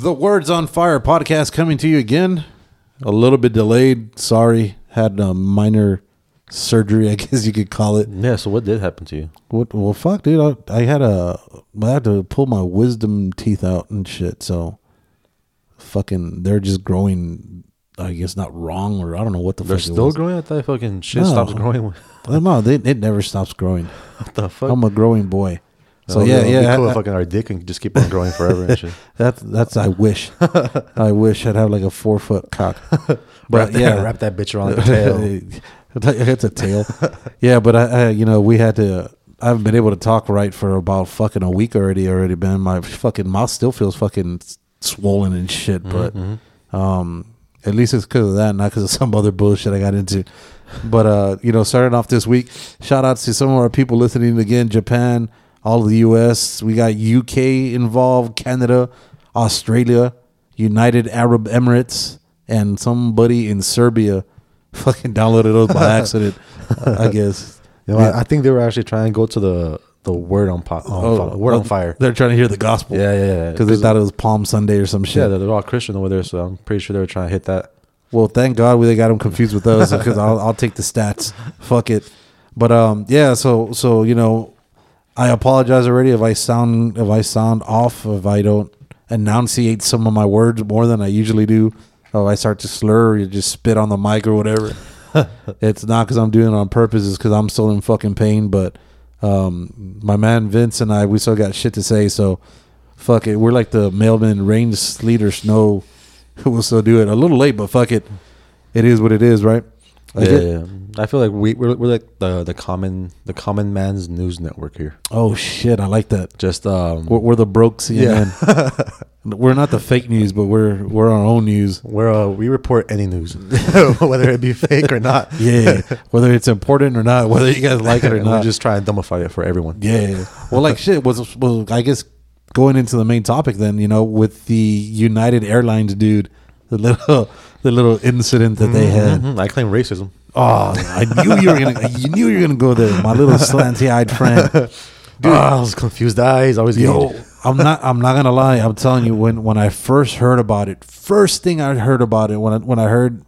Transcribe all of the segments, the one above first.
The Words on Fire podcast coming to you again. A little bit delayed. Sorry. Had a minor surgery, I guess you could call it. Yeah. So what did happen to you? What? Well, fuck, dude. I, I had a. I had to pull my wisdom teeth out and shit. So, fucking, they're just growing. I guess not wrong, or I don't know what the They're fuck. still growing. I thought fucking shit No. stops growing. No, they, it never stops growing. What the fuck? I'm a growing boy. So Oh, yeah, it'd be yeah. Cool I- if fucking our dick can just keep on growing forever and shit. That's that's I wish. I wish I'd have like a four foot cock. Wrap But that, yeah, wrap that bitch around the tail. it's a tail. Yeah, but I, I, you know, we had to. I haven't been able to talk right for about fucking a week already. Already been my fucking mouth still feels fucking swollen and shit. But um, at least it's because of that, not because of some other bullshit I got into. But uh, you know, starting off this week, shout out to some of our people listening again, Japan, all of the U.S. We got UK involved, Canada, Australia, United Arab Emirates, and somebody in Serbia fucking downloaded those by accident. I guess. You know, I, I think they were actually trying to go to the the word on, po- on fi- word on oh, fire. They're trying to hear the gospel. Yeah, yeah, yeah. Because they thought it was Palm Sunday or some shit. yeah, they're, they're all Christian over there, so I'm pretty sure they were trying to hit that. Well, thank God we they got them confused with us because I'll, I'll take the stats. Fuck it. But um, yeah. So so you know, I apologize already if I sound if I sound off if I don't enunciate some of my words more than I usually do. Or if I start to slur or you just spit on the mic or whatever. it's not because I'm doing it on purpose. It's because I'm still in fucking pain. But um, my man Vince and I, we still got shit to say. So fuck it. We're like the mailman, rain, sleet, or snow. We'll still do it a little late, but fuck it. It is what it is, right? I yeah, yeah. I feel like we we're, we're like the the common the common man's news network here. Oh shit, I like that. Just um, We're, we're the broke CNN. we're not the fake news, but we're we're our own news. we're uh, we report any news, whether it be fake or not. Yeah, whether it's important or not, whether you guys like it or we not. just try and dumbify it for everyone. Yeah. Well, like shit was was I guess going into the main topic then, you know, with the United Airlines dude, the little the little incident that they had. Mhm, I claim racism. Oh, I knew you were gonna. You knew you were gonna go there, my little slanty-eyed friend. Dude, I was confused eyes. Always Yo, gauge. I'm not. I'm not gonna lie. I'm telling you, when when I first heard about it, first thing I heard about it when I, when I heard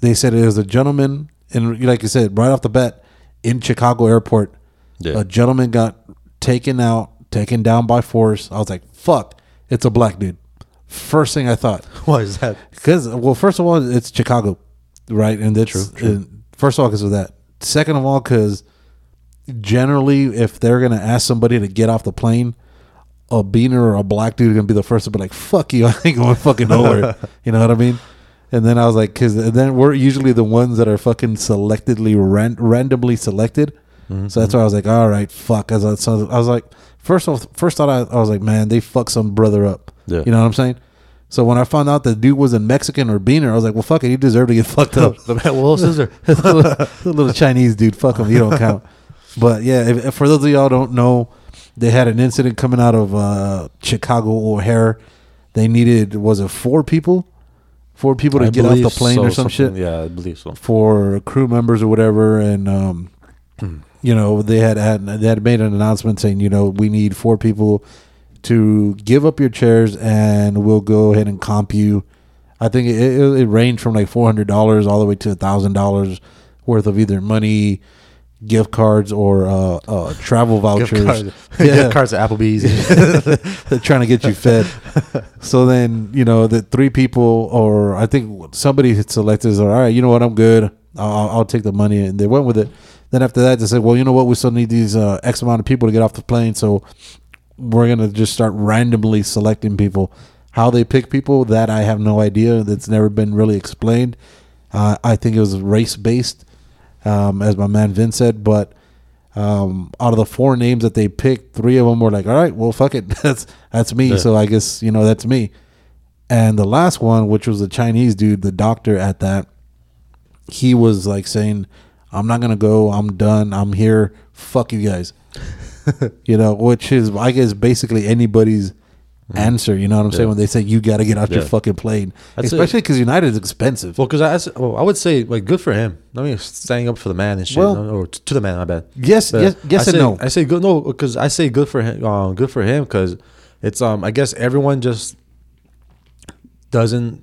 they said it was a gentleman, and like you said, right off the bat in Chicago airport, Yeah. a gentleman got taken out, taken down by force. I was like, "Fuck, it's a black dude." First thing I thought, What is that? because well, first of all, it's Chicago, right? And that's True, true. and first of all, because of that. Second of all, because generally, if they're gonna ask somebody to get off the plane, a beaner or a black dude are gonna be the first to be like, "Fuck you, I ain't going fucking nowhere." you know what I mean? And then I was like, because then we're usually the ones that are fucking selectively ran- randomly selected. Mm-hmm. So that's why I was like, all right, fuck. As I, so I was like, first off, first thought I, I was like, man, they fucked some brother up. Yeah. You know what I'm saying? So when I found out the dude wasn't Mexican or beaner, I was like, well, fuck it, he deserved to get fucked up. the little scissor. the, little, little Chinese dude, fuck him, you don't count. But yeah, if, if for those of y'all don't know, they had an incident coming out of uh, Chicago O'Hare. They needed was it four people, four people to I get off the plane so, or some shit Yeah, I believe so. for crew members or whatever, and um, you know they had, had they had made an announcement saying you know we need four people to give up your chairs and we'll go ahead and comp you. I think it, it, it ranged from like four hundred dollars all the way to a thousand dollars worth of either money, gift cards, or uh, uh, travel vouchers. Gift cards, gift cards at Applebee's. They're trying to get you fed. so then, you know, the three people, or I think somebody had selected, is all right, you know what, I'm good. I'll, I'll take the money. And they went with it. Then after that, they said, well, you know what, we still need these uh, X amount of people to get off the plane. So we're going to just start randomly selecting people. How they pick people, that I have no idea. That's never been really explained. Uh, I think it was race based, um, as my man Vin said. But Um, out of the four names that they picked, three of them were like, "All right, well, fuck it, that's that's me." Yeah. So I guess you know that's me. And the last one, which was the Chinese dude, the doctor at that, he was like saying, "I'm not gonna go. I'm done. I'm here. Fuck you guys." you know, which is I guess basically anybody's answer. You know what I'm saying Mm. When they say you got to get out your fucking plane, That's especially because United is expensive. Well, because I, well, I would say like good for him. I mean, standing up for the man and shit. Well- no, or to the man, I bet. Yes, But yes, yes I and say, no. I say good. No, because I say good for him. Um, good for him because it's um. I guess everyone just doesn't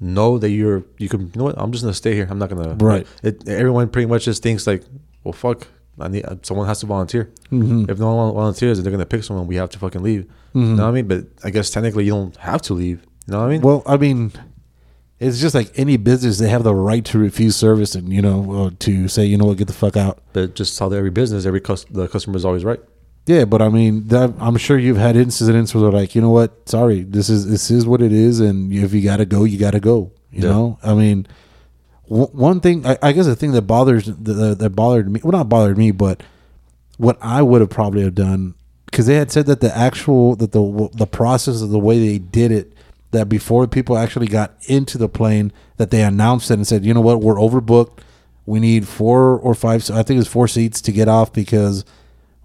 know that you're. You can. You know what? I'm just gonna stay here. I'm not gonna. Right. It. Everyone pretty much just thinks like, well, fuck. I need someone has to volunteer. Mm-hmm. If no one volunteers, and they're gonna pick someone. We have to fucking leave. You know what I mean? But I guess technically you don't have to leave. You know what I mean? Well, I mean, it's just like any business; they have the right to refuse service and you know uh, to say, you know what, get the fuck out. but just how every business, every cus- the customer is always right. Yeah, but I mean, that, I'm sure you've had incidents where they're like, you know what, sorry, this is this is what it is, and if you got to go, you got to go. You Yeah. know, I mean, one thing, I, I guess the thing that bothers that, that bothered me, well, not bothered me, but what I would have probably have done because they had said that the actual that the the process of the way they did it that before people actually got into the plane that they announced it and said you know what? We're overbooked. We need four or five I think it's four seats to get off because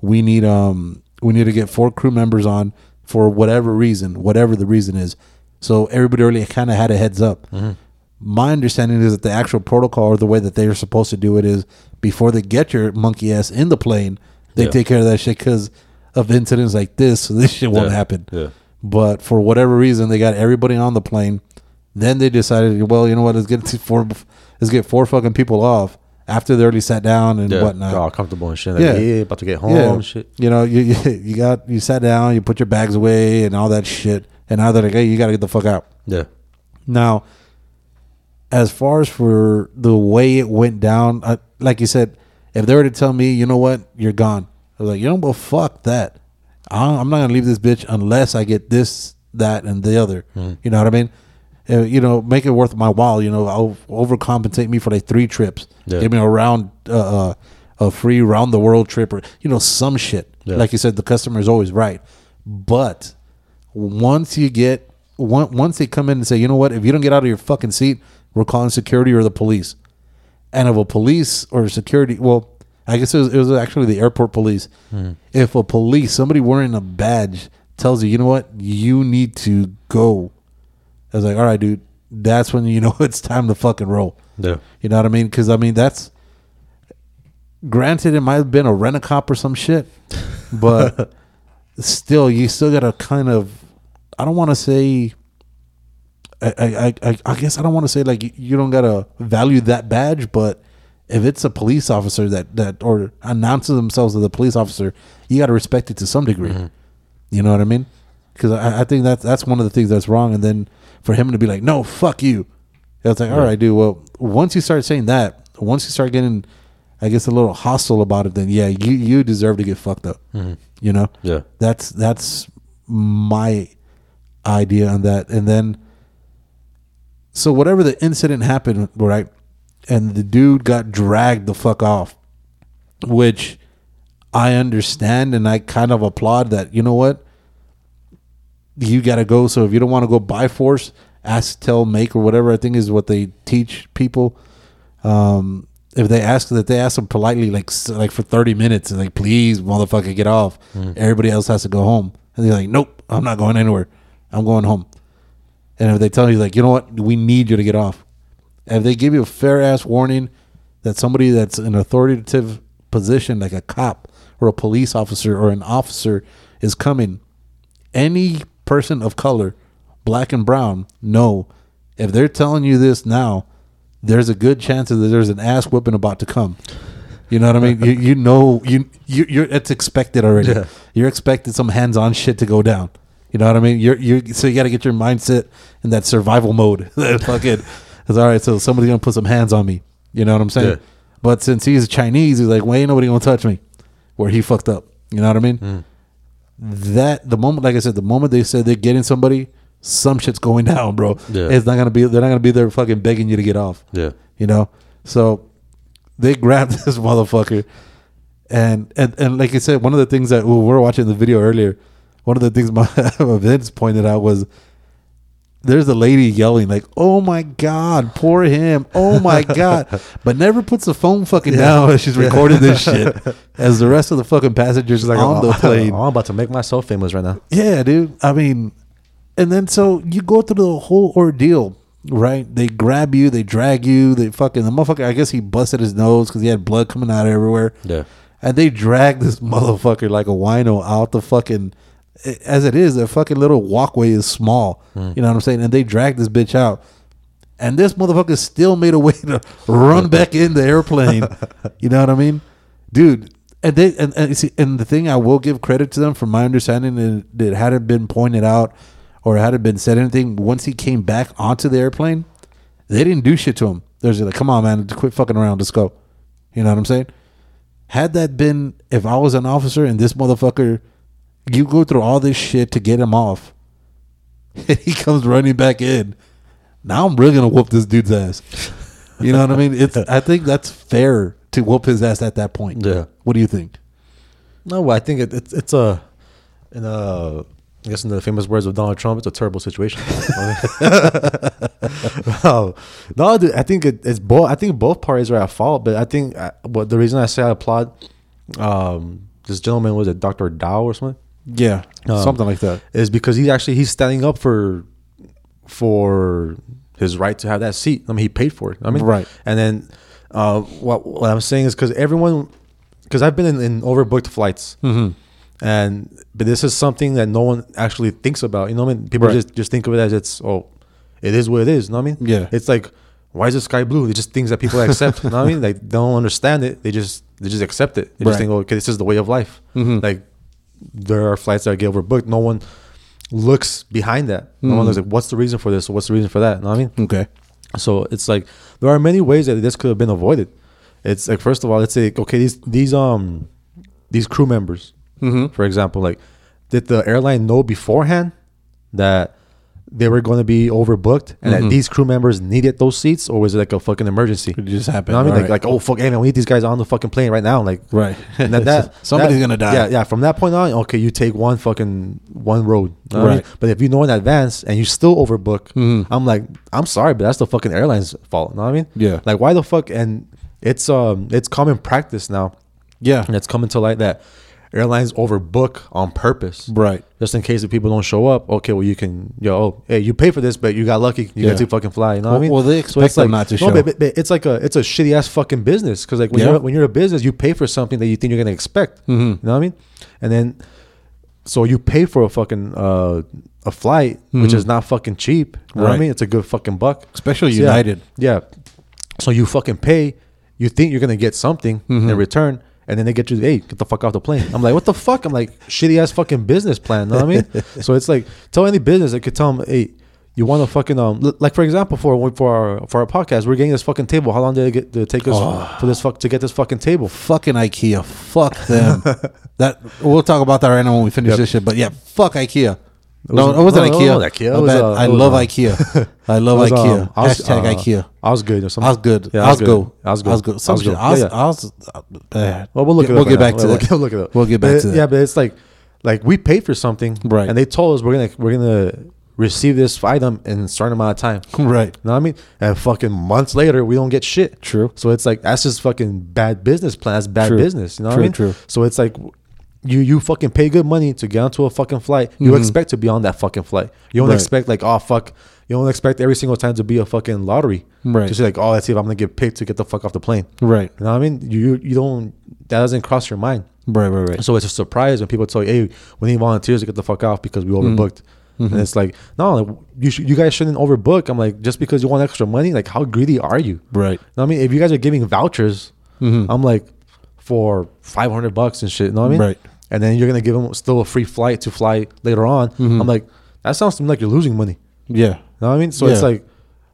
we need um we need to get four crew members on for whatever reason whatever the reason is. So everybody already kind of had a heads up my understanding is that the actual protocol or the way that they are supposed to do it is before they get your monkey ass in the plane, they Yeah. take care of that shit because of incidents like this. So this shit won't Yeah. happen. Yeah. But for whatever reason, they got everybody on the plane. Then they decided, well, you know what? Let's get four. Let's get four fucking people off after they already sat down and Yeah, whatnot. all comfortable and shit. Like, Yeah. yeah. about to get home Yeah, and shit. you know, you, you you got you sat down, you put your bags away and all that shit, and now they're like, hey, you got to get the fuck out. Yeah. Now, as far as for the way it went down, I, like you said, if they were to tell me, you know what, you're gone, I was like, you know, well, fuck that. I'm not gonna leave this bitch unless I get this, that, and the other. You know what I mean? Uh, you know, make it worth my while. You know, I'll overcompensate me for like three trips. Yeah. Give me a round, uh, uh, a free round the world trip, or you know, some shit. Yeah. Like you said, the customer is always right, but once you get once they come in and say, you know what, if you don't get out of your fucking seat, we're calling security or the police. And if a police or security, well, I guess it was, it was actually the airport police. Hmm. If a police, somebody wearing a badge, tells you, you know what, you need to go. I was like, all right, dude, that's when you know it's time to fucking roll. Yeah. You know what I mean? Because I mean that's granted it might have been a rent a cop or some shit, but still, you still gotta kind of. I don't want to say. I, I I I guess I don't want to say like you, don't gotta value that badge, but if it's a police officer that that or announces themselves as a police officer, you gotta respect it to some degree. Mm-hmm. You know what I mean? Because I, I think that's that's one of the things that's wrong. And then for him to be like, "No, fuck you," it's like, all right, dude. Well, once you start saying that, once you start getting, I guess, a little hostile about it, then yeah, you you deserve to get fucked up. Mm-hmm. You know? Yeah. That's that's my idea on that. And then, so whatever the incident happened, right? And the dude got dragged the fuck off, which I understand and I kind of applaud that. You know what? You got to go. So if you don't want to go by force, ask, tell, make, or whatever I think is what they teach people. Um, if they ask that they ask them politely, like like for thirty minutes, and like please, motherfucker, get off. Everybody else has to go home, and they're like, nope, I'm not going anywhere. I'm going home. And if they tell you like, you know what, we need you to get off. And if they give you a fair ass warning that somebody that's in an authoritative position, like a cop or a police officer or an officer, is coming, any person of color, black and brown, know if they're telling you this now, there's a good chance that there's an ass whipping about to come. You know what I mean? you, you know you you you're it's expected already. Yeah. You're expected some hands-on shit to go down. You know what I mean? You're you so you got to get your mindset in that survival mode. Fucking it's all right. So somebody's gonna put some hands on me. You know what I'm saying? Yeah. But since he's Chinese, he's like, well, ain't nobody gonna touch me. Where he fucked up. You know what I mean? Mm. That the moment, like I said, the moment they said they're getting somebody, some shit's going down, bro. Yeah. It's not gonna be. They're not gonna be there fucking begging you to get off. Yeah. You know. So they grabbed this motherfucker, And and and like I said, one of the things that we were watching the video earlier, one of the things my Vince pointed out was there's a lady yelling like, "Oh my god, poor him! Oh my god!" but never puts the phone fucking down as she's recording this shit. As the rest of the fucking passengers Like on oh, I'm, the plane, I'm about to make myself famous right now. yeah, dude. I mean, and then so you go through the whole ordeal, right? They grab you, they drag you, they fucking the motherfucker. I guess he busted his nose because he had blood coming out everywhere. Yeah. and they drag this motherfucker like a wino out the fucking. As it is, the fucking little walkway is small. Hmm. You know what I'm saying? And they dragged this bitch out. And this motherfucker still made a way to run back in the airplane. you know what I mean, dude? And they and, and see, and the thing I will give credit to them from my understanding is that it hadn't been pointed out or hadn't been said anything. Once he came back onto the airplane, they didn't do shit to him. They're just like, "Come on, man, quit fucking around. Let's go." You know what I'm saying? Had that been if I was an officer and this motherfucker, you go through all this shit to get him off, and he comes running back in. Now I'm really gonna whoop this dude's ass. You know what I mean? It's. I think that's fair to whoop his ass at that point. Yeah. What do you think? No, I think it, it's it's a in a I guess in the famous words of Donald Trump, it's a terrible situation. no, no, dude, I think it, it's both. I think both parties are at fault, but I think uh, what the reason I say I applaud um, this gentleman was it Dr. Dao or something Yeah, Um, something like that. is because he actually he's standing up for for his right to have that seat. I mean, he paid for it. I mean, Right. And then uh, what what I'm saying is because everyone, because I've been in, in overbooked flights, Mm-hmm. and but this is something that no one actually thinks about. You know, what I mean, people Right. just just think of it as it's oh, it is what it is. You know what I mean? Yeah. It's like why is the sky blue? It's just things that people accept. you know what I mean? Like they don't understand it. They just they just accept it. They just think, oh, okay, this is the way of life. Mhm. Like there are flights that get overbooked. No one looks behind that. No one looks like, what's the reason for this? Or what's the reason for that? You know what I mean? Okay. So it's like there are many ways that this could have been avoided. It's like first of all, let's say okay, these these um these crew members, Mm-hmm. for example, like did the airline know beforehand that they were going to be overbooked and Mhm. that these crew members needed those seats, or was it like a fucking emergency? It just You happened. know what I mean? Like, Alright. like oh fuck, hey man, we need these guys on the fucking plane right now. Like right. and that, that somebody's that- gonna die. Yeah, yeah. From that point on, okay, you take one fucking one road, You know what I mean? Right. But if you know in advance and you still overbook, Mhm. I'm like, I'm sorry, but that's the fucking airline's fault. You know what I mean? Yeah. Like, why the fuck? And it's um, it's common practice now, Yeah. and it's coming to light that airlines overbook on purpose, Right. just in case if people don't show up. Okay, well you can, yo, oh, hey, you pay for this, but you got lucky, you Yeah. get to fucking fly. You know Well- what I mean? well, they expect them not to no, show. But, but- but it's like a it's a shitty ass fucking business because like when Yeah. you're when you're a business, you pay for something that you think you're gonna expect. Mhm. You know what I mean? And then so you pay for a fucking uh, a flight, which Mhm. is not fucking cheap. You know what I mean? It's a good fucking buck. Especially So. United. Yeah. So you fucking pay. You think you're gonna get something Mhm. in return, and then they get you. Hey, get the fuck off the plane. I'm like, what the fuck? I'm like, shitty ass fucking business plan. You know what I mean? so it's like, tell any business, I could tell them, hey, you want to fucking um, like for example, for for our for our podcast, we're getting this fucking table. How long did it get to take us Oh. for this fuck to get this fucking table? Fucking IKEA. Fuck them. that we'll talk about that right now when we finish Yep. this shit. But yeah, fuck IKEA. It no, was- it wasn't no, IKEA. no, IKEA. It was, uh, I it was, love uh, IKEA. I love was, IKEA. um, I was, Hashtag uh, IKEA. I was good. Or something. I was good. Yeah, I was good. I was good. I was good. I was good. I was. Yeah, yeah. I was. uh, Well, we'll look. At it. We'll get back to that. We'll look it up. We'll get back to that. Yeah, but it's like, like we paid for something, Right. And they told us we're gonna we're gonna receive this item in a certain amount of time. Right. You know what I mean? And fucking months later, we don't get shit. True. So it's like that's just fucking bad business plan. That's bad True. business. You know what I mean? true. So it's like you you fucking pay good money to get onto a fucking flight. You Mhm. expect to be on that fucking flight. You don't Right. expect like oh fuck. You don't expect every single time to be a fucking lottery. Right. Just like oh let's see if I'm gonna get picked to get the fuck off the plane. Right. You know what I mean? You you don't that doesn't cross your mind. Right. Right. Right. So it's a surprise when people tell you, "Hey, we need volunteers to get the fuck off because we Mm-hmm. overbooked." And it's like, no, you should, you guys shouldn't overbook. I'm like, just because you want extra money, like, how greedy are you? Right. You know what I mean, if you guys are giving vouchers, Mhm. I'm like, for 500 bucks and shit. You know what I mean? Right. And then you're gonna give them still a free flight to fly later on. Mhm. I'm like, that sounds to me like you're losing money. Yeah. You know what I mean? So it's like,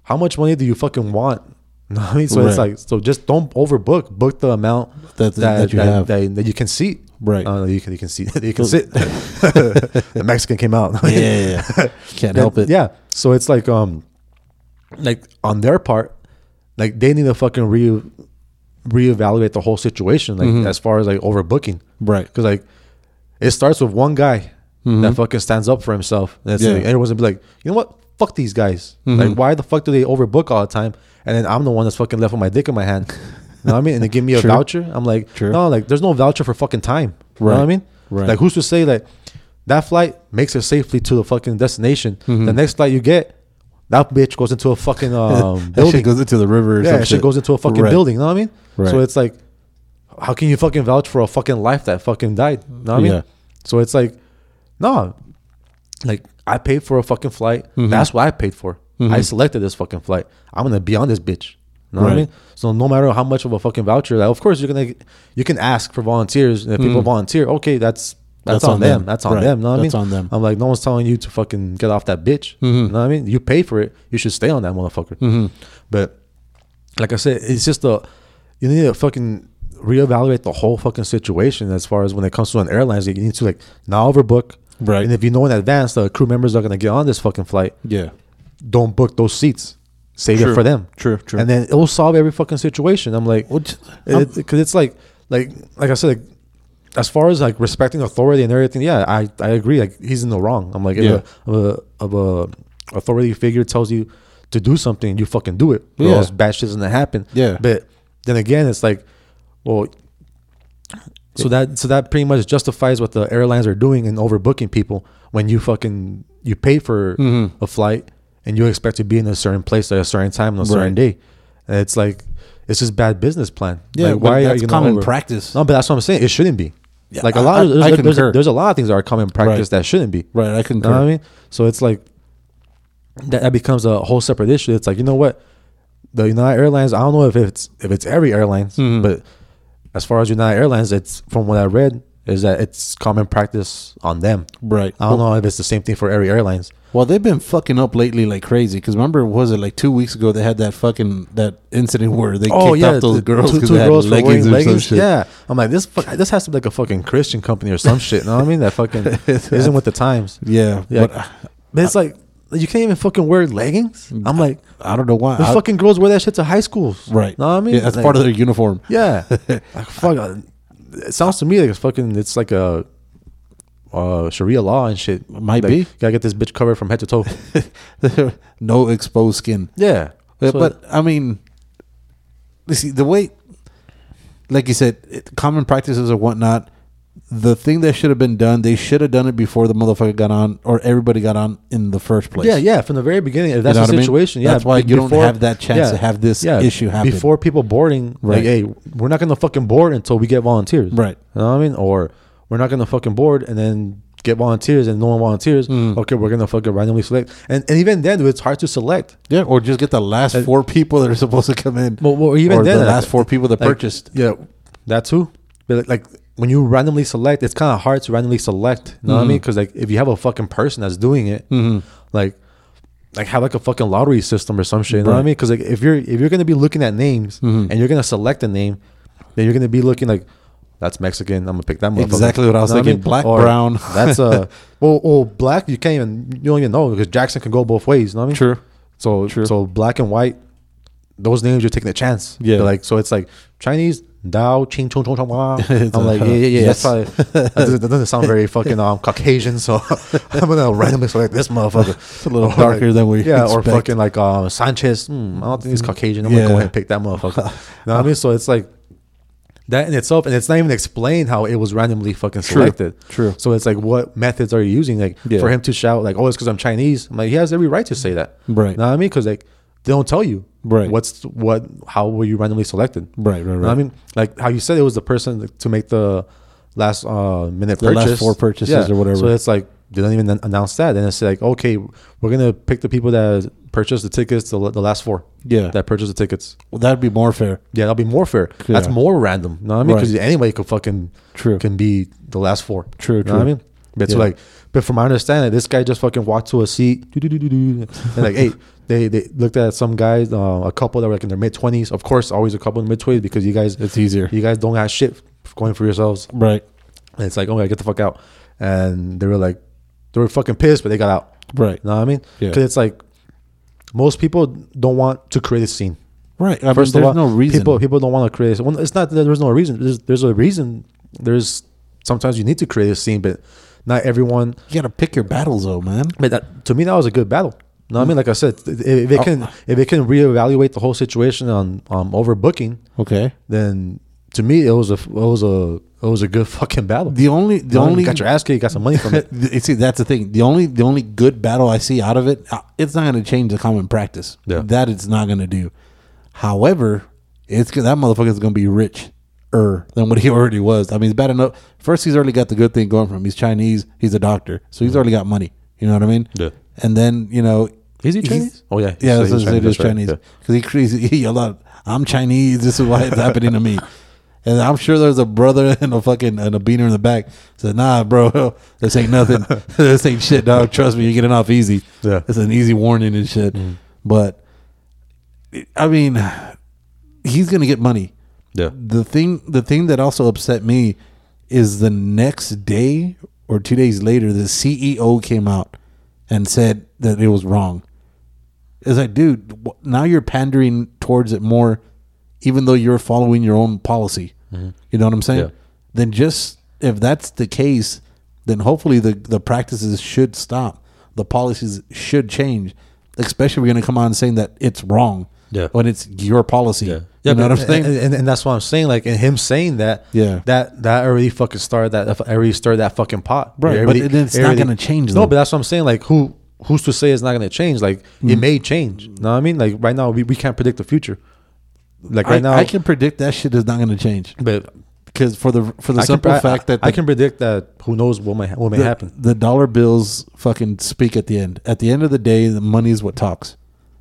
how much money do you fucking want? You know what I mean? So it's like, so just don't overbook. Book the amount That- that you have. that, that you can see. Right. Uh, you can you can see you can sit. the Mexican came out. Yeah. yeah, yeah. Can't help it. Yeah. So it's like um, like on their part, like they need to fucking re reevaluate the whole situation, like Mm-hmm. as far as like overbooking, Right. Because like it starts with one guy that fucking stands up for himself. And Mm-hmm. Yeah. like everyone's gonna be like, you know what? Fuck these guys. Mm-hmm. Like, why the fuck do they overbook all the time? And then I'm the one that's fucking left with my dick in my hand. You know what I mean? And they give me a True. voucher. I'm like, True. no, like there's no voucher for fucking time. You know what I mean? Right. Like who's to say that that flight makes it safely to the fucking destination? Mm-hmm. The next flight you get, that bitch goes into a fucking um, building. shit goes into the river. Or yeah, shit goes into a fucking Right. building. You know what I mean? Right. So it's like, how can you fucking vouch for a fucking life that fucking died? You know what I mean? Yeah. So it's like, no, like I paid for a fucking flight. Mm-hmm. That's what I paid for. I selected this fucking flight. I'm gonna be on this bitch. You know what I mean? So no matter how much of a fucking voucher, like, of course you're gonna you can ask for volunteers. And if people volunteer, okay, that's that's, Mm-hmm. That's on, on them. them. That's on Right. them. You know what I mean? That's on them. I'm like, no one's telling you to fucking get off that bitch. Mm-hmm. You know what I mean? You pay for it. You should stay on that motherfucker. But like I said, it's just a you need a fucking reevaluate the whole fucking situation as far as when it comes to an airlines. You need to like now overbook. Right. And if you know in advance the crew members are gonna get on this fucking flight, Yeah. don't book those seats. Save True. it for them. True, true. And then it will solve every fucking situation. I'm like, because it's like, like, like I said, like, as far as like respecting authority and everything, yeah, I, I agree. Like he's in the wrong. I'm like, if Yeah. a, of a a authority figure tells you to do something, you fucking do it. Or Yeah. else bad shit's gonna happen. Yeah. But then again, it's like, well, so that so that pretty much justifies what the airlines are doing and overbooking people when you fucking you pay for Mm-hmm. a flight and you expect to be in a certain place at a certain time on a certain Right. day. And it's like it's just bad business plan. Yeah, like, but that's gonna common practice. No, but that's what I'm saying. It shouldn't be. Yeah, like a I- lot of I- there's, I there's, there's, concur. there's a lot of things that are common practice Right. that shouldn't be. Right. I You concur. know what I mean? So it's like that, that becomes a whole separate issue. It's like you know what, the United Airlines. I don't know if it's if it's every airlines, Mhm. but as far as United Airlines, it's from what I read is that it's common practice on them. Right. I don't know if it's the same thing for every airlines. Well, they've been fucking up lately like crazy. Because remember, was it like two weeks ago they had that fucking that incident where they oh, kicked off those Oh, the girls because they had girls leggings or some shit. Yeah, I'm like this. Fuck, this has to be like a fucking Christian company or some shit. You know what I mean? That fucking isn't with the times. yeah, Yeah, But but it's like you can't even fucking wear leggings. I'm like, I don't know why. the I- fucking girls wear that shit to high schools, right. Know what I mean? Yeah, that's Like, part of their uniform. Yeah, like, fuck. uh, It sounds to me like it's fucking. It's like a uh, Sharia law and shit. Might Like, be. Gotta get this bitch covered from head to toe. no exposed skin. yeah, But, So- but I mean, you see the way, like you said, it, common practices or whatnot. The thing that should have been done, they should have done it before the motherfucker got on or everybody got on in the first place. Yeah, yeah, from the very beginning. If that's know the what I mean? situation, yeah. That's why you don't have that chance to have this issue happen. Before people boarding, like, Right. hey, we're not gonna fucking board until we get volunteers. Right. You know what I mean? Or we're not gonna fucking board and then get volunteers and no one volunteers. Mm. Okay, we're gonna fucking randomly select. And and even then it's hard to select. Yeah, or just get the last Uh, four people that are supposed to come in. Well, well even or then the last four people that like, purchased. Yeah, that too. But like, like when you randomly select, it's kind of hard to randomly select. You know what I Mm-hmm. mean? Because like if you have a fucking person that's doing it, like like have like a fucking lottery system or some shit. You know what I mean? Because like if you're if you're gonna be looking at names Mhm. and you're gonna select a name, then you're gonna be looking like. That's Mexican. I'm gonna pick that motherfucker. Exactly what I was You know thinking. Black, Or brown. That's a well, well, black. You can't even. You don't even know because Jackson can go both ways. You know what I mean? True. So True. so black and white, those names you're taking a chance. Yeah. But, like so it's like Chinese Dao Ching Chong Chong Chong I'm like yeah yeah yeah. yes. That's probably, that, doesn't, that doesn't sound very fucking um Caucasian. So I'm gonna randomly select this motherfucker. It's a little darker than we yeah or fucking like um Sanchez. Hmm, I don't think he's Caucasian. I'm gonna go ahead and pick that motherfucker. you know what I mean? So it's like. That in itself, and it's not even explained how it was randomly fucking selected. True. So it's like, what methods are you using? Like Yeah. for him to shout, like, "Oh, it's because I'm Chinese." I'm like, he has every right to say that. Right. You Know what I mean? Because like they don't tell you. Right. What's what? How were you randomly selected? Right, right, right. I mean, like how you said it was the person to make the last uh minute The last purchase, four purchases or whatever. So it's like they don't even announce that. Then it's like, okay, we're gonna pick the people that purchased the tickets, the, the last four. Yeah. That purchased the tickets. Well, that'd be more fair. Yeah, that'd be more fair. That's more random. You know what I mean? Because Right. anybody could fucking True. can be the last four. True, True. know what I mean? But so Yeah. like, but from my understanding, this guy just fucking walked to a seat, and like, hey, they they looked at some guys, uh, a couple that were like in their mid twenties. Of course, always a couple in mid twenties because you guys, It's easier. you guys don't have shit going for yourselves. Right. And it's like, oh, get the fuck out. And they were like, they were fucking pissed, but they got out. Right. You know what I mean? Yeah. Because it's like most people don't want to create a scene. Right. I mean, First there's of all, no reason. People people don't want to create. Well, it's not that there's no reason. There's there's a reason. There's sometimes you need to create a scene, but not everyone. you got to pick your battles, though, man. But that, to me, that was a good battle. No, I mean, like I said, if, it can if it can reevaluate the whole situation on um, overbooking, Okay. then to me it was a it was a it was a good fucking battle. The only the You only got your ass kicked, you got some money from it. See, that's the thing. The only the only good battle I see out of it, uh, it's not going to change the common practice. Yeah. That it's not going to do. However, it's that motherfucker is going to be rich er than what he already was. I mean, it's bad enough. First, he's already got the good thing going for him. He's Chinese. He's a doctor, so he's already got money. You know what I mean? Yeah. And then you know, Is he Chinese? Oh, yeah. yeah. So he's is Chinese, that's right. Yeah. because he he yelled out, "I'm Chinese. This is why it's happening to me." And I'm sure there's a brother and a fucking and a beaner in the back said, "Nah, bro, this ain't nothing. this ain't shit, dog. Trust me, you're getting off easy. Yeah. it's an easy warning and shit." But I mean, he's gonna get money. Yeah. The thing, the thing that also upset me is the next day or two days later, the CEO came out and said that it was wrong. It's like, dude, now you're pandering towards it more, even though you're following your own policy. Mm-hmm. You know what I'm saying? Yeah. Then just if that's the case, then hopefully the the practices should stop. The policies should change. Especially, we're going to come on saying that it's wrong. Yeah. When it's your policy. Yeah, You know but- what I'm saying? And, and, and that's what I'm saying. Like, and him saying that, Yeah. that that already fucking started that. that already stirred that fucking pot, Right, but it- it's it not gonna change, No, but that's what I'm saying. Like, who who's to say it's not gonna change? Like, it mm-hmm. may change. You know what I mean? Like right now, we, we can't predict the future. Like right I, now, I can predict that shit is not going to change but because for the for the I can, simple I, fact that I can predict that who knows what may what may the, happen the dollar bills fucking speak at the end. At the end of the day, the money is what talks.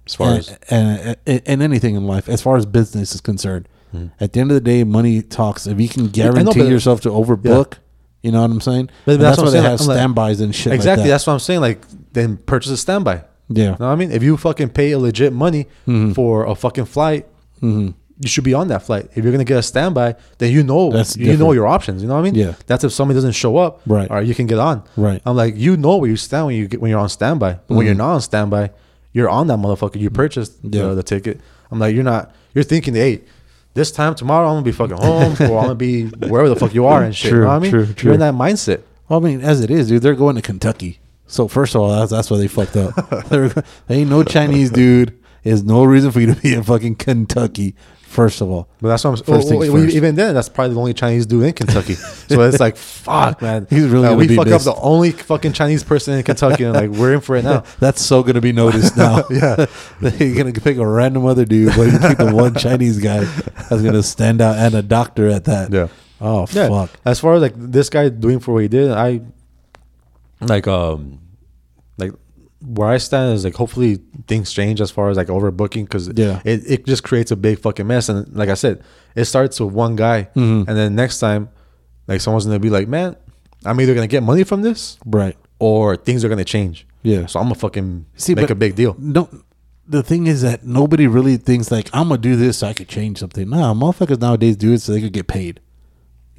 As far and, as and, and, and anything in life, as far as business is concerned, hmm. at the end of the day, money talks. If you can. I know, guarantee but- yourself to overbook, you know what I'm saying. But And that's that's, what why they saying, have like- standbys and shit. exactly Like that. that's what I'm saying. Like, then purchase a standby. Yeah. You know what I mean? If you fucking pay a legit money Mm-hmm. for a fucking flight, mm-hmm. you should be on that flight. If you're gonna get a standby, then you know That's you know your options. You know what I mean? Yeah. That's if somebody doesn't show up, Right. Or you can get on, Right. I'm like, you know where you stand when you get when you're on standby. But when mm-hmm. you're not on standby, you're on that motherfucker. You purchased Mm-hmm. Yeah. the, the ticket. I'm like, you're not. You're thinking, hey. This time tomorrow, I'm gonna be fucking home, or I'm gonna be wherever the fuck you are and shit. True, you know what I mean? true, You're in that mindset. Well, I mean, as it is, dude, they're going to Kentucky. So first of all, that's that's why they fucked up. They're- ain't no Chinese dude. There's no reason for you to be in fucking Kentucky. First of all, But that's what I'm First well, well, first. Even then, that's probably the only Chinese dude in Kentucky. so it's like, fuck, man. He's really Uh, we fuck missed. up the only fucking Chinese person in Kentucky, and like we're in for it now. that's so gonna be noticed now. Yeah. you're gonna pick a random other dude, but you pick the one Chinese guy that's gonna stand out, and a doctor at that. Yeah. Oh Yeah. fuck. As far as like this guy doing for what he did, I like um where I stand is like hopefully things change as far as like overbooking because Yeah. it, it just creates a big fucking mess and like I said it starts with one guy Mm-hmm. and then next time like someone's gonna be like man I'm either gonna get money from this Right. or things are gonna change Yeah. so I'm gonna fucking See, make a big deal No, the thing is that nobody really thinks like I'm gonna do this so I could change something. Nah, motherfuckers nowadays do it so they could get paid.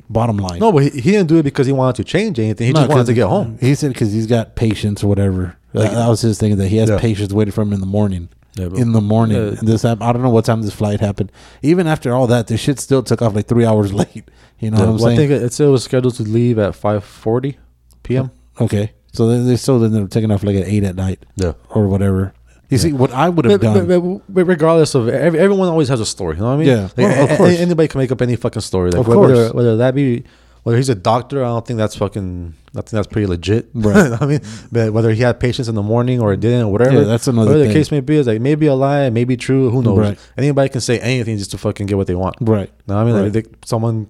Bottom line. no but he, he didn't do it because he wanted to change anything he No, just wanted to get home He said because he's got patience or whatever. Like- that, that was his thing that he has Yeah. patience waiting for him in the morning. Yeah, but- in the morning. Yeah. This time, I don't know what time this flight happened. Even after all that, this shit still took off like three hours late. You know Yeah, what I'm well, I think it, it said it was scheduled to leave at 5:40 p.m. okay, so they, they still ended up taking off like at eight at night Yeah. or whatever. You see, what I would have But, done. but, but, but regardless of every, everyone always has a story, you know what I mean? Yeah. Like, Well, of a- a- course. anybody can make up any fucking story. Like Of whether, course. whether that be whether he's a doctor, I don't think that's fucking. I think that's pretty legit. Right. I mean, but whether he had patients in the morning or didn't, or whatever. Yeah, that's another Whatever thing. the case may be, is like maybe a lie, maybe true. Who knows? Right. Anybody can say anything just to fucking get what they want. right. No, I mean, Right. like, they, someone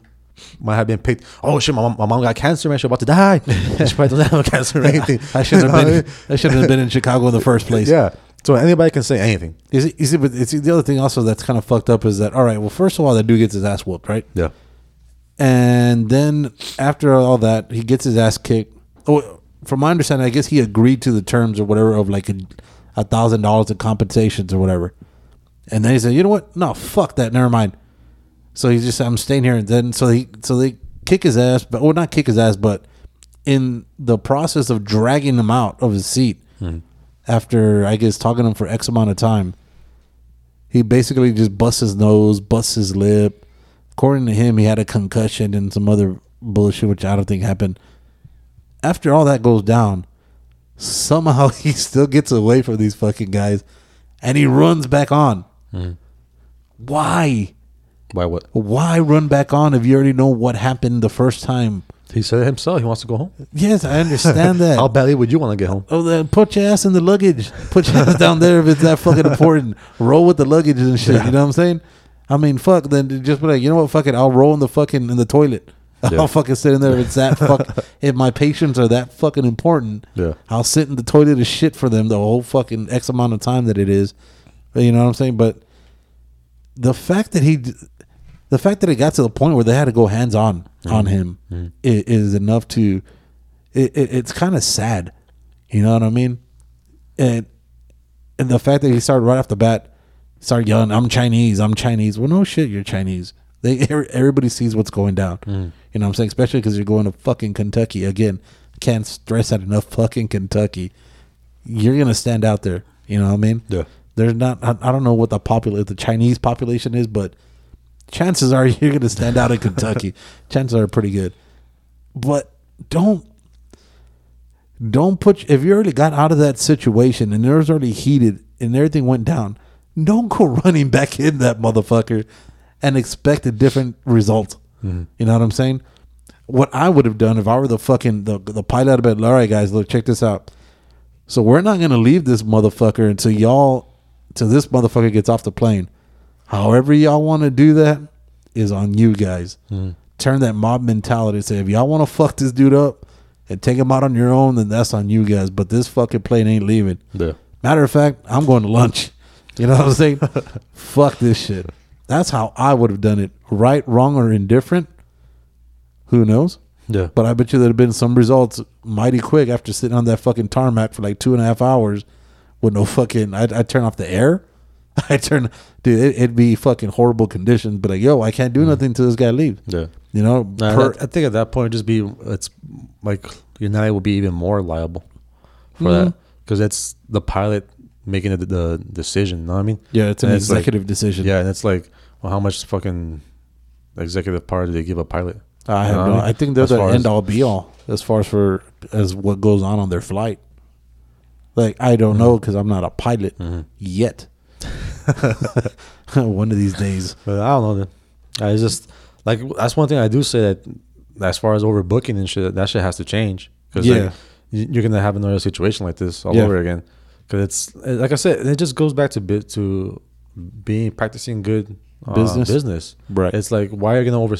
might have been picked. Oh shit, my mom, my mom got cancer, man. She's about to die. she probably doesn't have cancer or anything. I shouldn't have You know what been. I shouldn't have been in Chicago in the first place. Yeah. So anybody can say anything. You see, you see, but it's the other thing also that's kind of fucked up is that all right. Well, first of all, that dude gets his ass whooped, right? Yeah. And then after all that, he gets his ass kicked. Oh, from my understanding, I guess he agreed to the terms or whatever of like a thousand dollars in compensations or whatever. And then he said, "You know what? No, fuck that. Never mind." So he just said, "I'm staying here." And then so he so they kick his ass, but well, not kick his ass, but in the process of dragging him out of his seat hmm. after I guess talking to him for X amount of time, He basically just busts his nose, busts his lip. According to him, he had a concussion and some other bullshit, which I don't think happened. After all that goes down, somehow he still gets away from these fucking guys, and he runs back on. Mm-hmm. Why? Why what? Why run back on if you already know what happened the first time? He said it himself. He wants to go home. Yes, I understand that. How badly would you want to get home? Oh, then put your ass in the luggage. Put your ass down there if it's that fucking important. Roll with the luggage and shit. You know what I'm saying? I mean, fuck. Then just be like, you know what? Fuck it. I'll roll in the fucking in the toilet. Yeah. I'll fucking sit in there if it's that fuck. if my patients are that fucking important, Yeah. I'll sit in the toilet and shit for them the whole fucking x amount of time that it is. You know what I'm saying? But the fact that he, the fact that it got to the point where they had to go hands on mm-hmm. on him mm-hmm. i- is enough to. It, it, it's kind of sad, you know what I mean? And and the fact that he started right off the bat, started yelling, "I'm Chinese, I'm Chinese." Well, no shit, you're Chinese. They everybody sees what's going down. Mm. You know what I'm saying? Especially because you're going to fucking Kentucky again. Can't stress that enough. Fucking Kentucky, you're gonna stand out there. You know what I mean? Yeah. There's not. I, I don't know what the popular the Chinese population is, but chances are you're gonna stand out in Kentucky. chances are pretty good. But don't don't put if you already got out of that situation and it was already heated and everything went down, don't go running back in that motherfucker and expect a different result. Mm-hmm. You know what I'm saying? What I would have done if I were the fucking the the pilot of bed, all right guys, look, check this out. So we're not gonna leave this motherfucker until y'all till this motherfucker gets off the plane. However y'all want to do that is on you guys. Mm-hmm. Turn that mob mentality. Say if y'all want to fuck this dude up and take him out on your own, then that's on you guys. But this fucking plane ain't leaving. Yeah. Matter of fact, I'm going to lunch. You know what I'm saying? Fuck this shit. That's how I would have done it. Right, wrong, or indifferent. Who knows? Yeah. But I bet you there'd have been some results mighty quick after sitting on that fucking tarmac for like two and a half hours with no fucking. I'd, I'd turn off the air. I turn, dude. It, it'd be fucking horrible conditions. But like, yo, I can't do mm. nothing till this guy leaves. Yeah. You know, Nah, per- I think at that point, just be it's like United will be even more liable for mm-hmm. that because it's the pilot making the, the decision. You know what I mean? yeah, it's an And like- executive decision. yeah, and it's like, well, how much fucking executive power do they give a pilot? I You have know no. I mean? I think they're As the end all be all as far as for as what goes on on their flight. Like I don't know Mm-hmm. because I'm not a pilot yet. One of these days. But I don't know. Then. I just like that's one thing I do say that as far as overbooking and shit, that shit has to change because Yeah. like, you- you're gonna have another situation like this all Yeah. over again. Because it's like I said, it just goes back to bit to being practicing good uh, Business. Business, Right. It's like why are you gonna over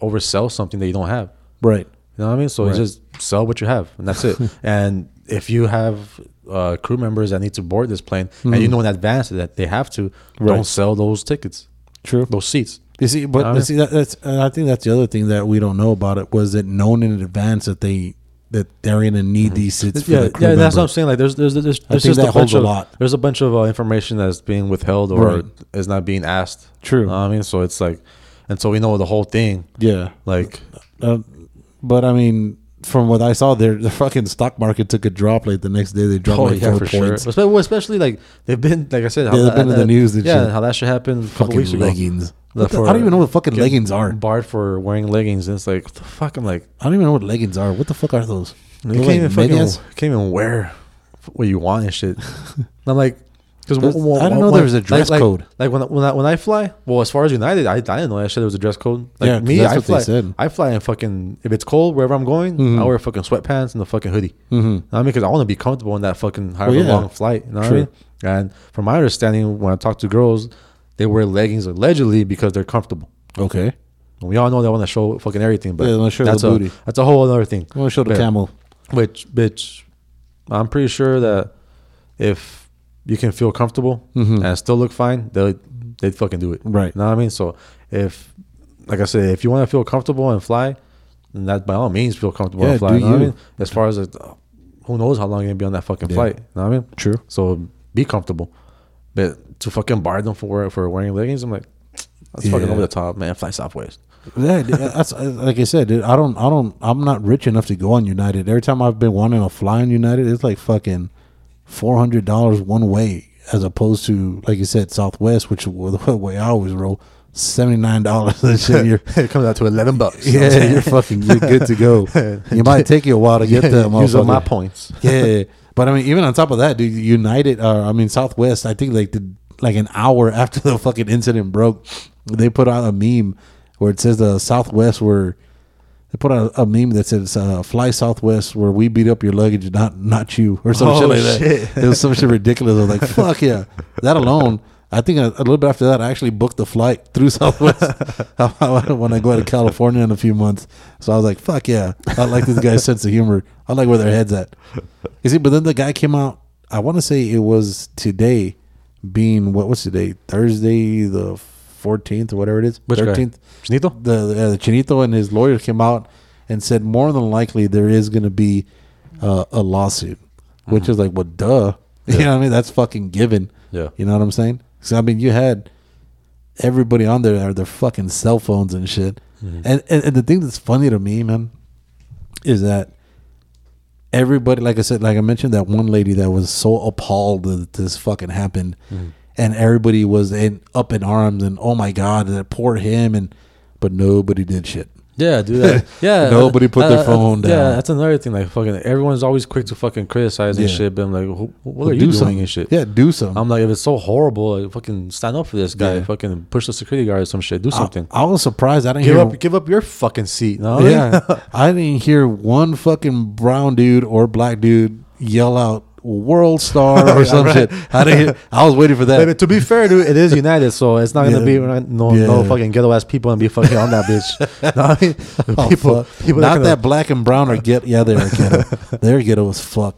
oversell something that you don't have? Right. You know what I mean? So Right. just sell what you have, and that's it. and if you have uh, crew members that need to board this plane, and you know in advance that they have to, Mm-hmm. Right. don't sell those tickets, True. those seats. You see, but I mean- see that, that's and I think that's the other thing that we don't know about it was it known in advance that they that they're gonna need these seats. For yeah, yeah, that's what. I'm saying. Like, there's, there's, there's, there's think just that a holds bunch a of lot. There's a bunch of uh, information that's being withheld or Right. is not being asked. True. Know what I mean, so it's like, and so we know the whole thing. Yeah. Like, Uh, but I mean, from what I saw, their the fucking stock market took a drop. Like the next day, they dropped oh like yeah, four for sure. points. Especially, well, especially like they've been, like I said, how they've that- been in the uh, news and Yeah, shit. how that happened a Fucking weeks ago. leggings. The- I don't even know what fucking leggings are. Barred for wearing leggings, and it's like, what the fuck? I'm like, I don't even know what leggings are. What the fuck are those? you can't like even fucking, can't even wear what you want and shit. I'm like, because There's- I didn't know there was a dress like, code. Like when when I, when I fly, well, as far as United, I, I didn't know that shit. There was a dress code. Like Yeah, me, I fly. said. I fly in fucking. If it's cold wherever I'm going, Mhm. I wear fucking sweatpants and the fucking hoodie. Mm-hmm. I mean, because I want to be comfortable in that fucking however yeah. long flight. You know what I mean? And from my understanding, when I talk to girls, they wear leggings allegedly because they're comfortable. Okay. And we all know they want to show fucking everything, but Yeah, show that's a booty. that's a whole other thing. I want to show the But- camel. Which, bitch, I'm pretty sure that if you can feel comfortable Mhm. and still look fine, they'll they'd fucking do it. Right. You know what I mean? So if, like I said, if you want to feel comfortable and fly, then that by all means feel comfortable Yeah, and fly. do you know what I mean? As far as like, who knows how long you're gonna be on that fucking Yeah. flight? You know what I mean? True. So be comfortable. But to fucking bar them for for wearing leggings, I'm like, that's fucking over the top, man. Fly Southwest. Yeah, that's like I said. Dude, I don't, I don't, I'm not rich enough to go on United. Every time I've been wanting to fly on United, it's like fucking four hundred dollars one way, as opposed to like you said Southwest, which was the way I always roll. Seventy nine dollars shit. You're it comes out to eleven bucks. yeah, you're fucking you're good to go. You might take you a while to get there. Use up my points. Yeah, but I mean, even on top of that, dude, United, uh, I mean Southwest, I think like the like an hour after the fucking incident broke, they put out a meme where it says the Southwest were. They put out a meme that says uh, "Fly Southwest," where we beat up your luggage, not not you, or some Oh, shit like that. It was some shit ridiculous. I was like, "Fuck yeah!" That alone, I think a, a little bit after that, I actually booked the flight through Southwest when I go to California in a few months. So I was like, "Fuck yeah!" I like this guy's sense of humor. I like where their heads at. You see, but then the guy came out. I want to say it was today, being what what's today? Thursday the fourteenth or whatever it is. Which guy? Thirteenth. Chinito? The uh, the Chinito and his lawyers came out and said more than likely there is going to be uh, a lawsuit, which is like, well, duh. You know what I mean? That's fucking given. Yeah. You know what I'm saying? So I mean, you had everybody on there are their fucking cell phones and shit. And, and and the thing that's funny to me, man, is that everybody, like I said, like I mentioned, that one lady that was so appalled that this fucking happened, and everybody was in up in arms and oh my god, that poor him, and but nobody did shit. Yeah, do that- yeah. Uh, nobody put their uh, phone Yeah, down. Yeah, that's another thing. Like fucking, everyone's always quick to fucking criticize and Yeah. shit. But I'm like, what are do you doing something. and shit? Yeah, do something. I'm like, if it's so horrible, like, fucking stand up for this guy. Yeah. Fucking push the security guard or some shit. Do something. I, I was surprised. I didn't give hear. up, give up your fucking seat. No? Yeah, I didn't hear one fucking brown dude or black dude yell out "World Star" or some right. shit. I was waiting for that. But to be fair, dude, it is United, so it's not gonna Yeah. be not- no no Yeah. fucking ghetto ass people and be fucking on that bitch. no, I mean, Oh, people, people not gonna- that black and brown are get. Yeah, they're ghetto. they're ghetto as fuck.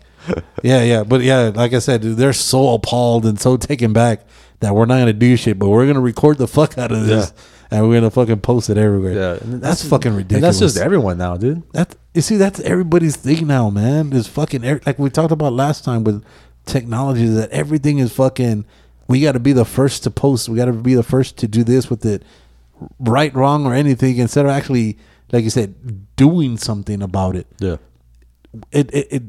Yeah, yeah, but yeah, like I said, dude, they're so appalled and so taken back that we're not gonna do shit, but we're gonna record the fuck out of this, and we're gonna fucking post it everywhere. Yeah, and that's, fucking ridiculous. That's just everyone now, dude. That you see, that's everybody's thing now, man. Is fucking like we talked about last time with technology that everything is fucking. We got to be the first to post. We got to be the first to do this with it, right, wrong, or anything. Instead of actually, like you said, doing something about it. Yeah. It it it,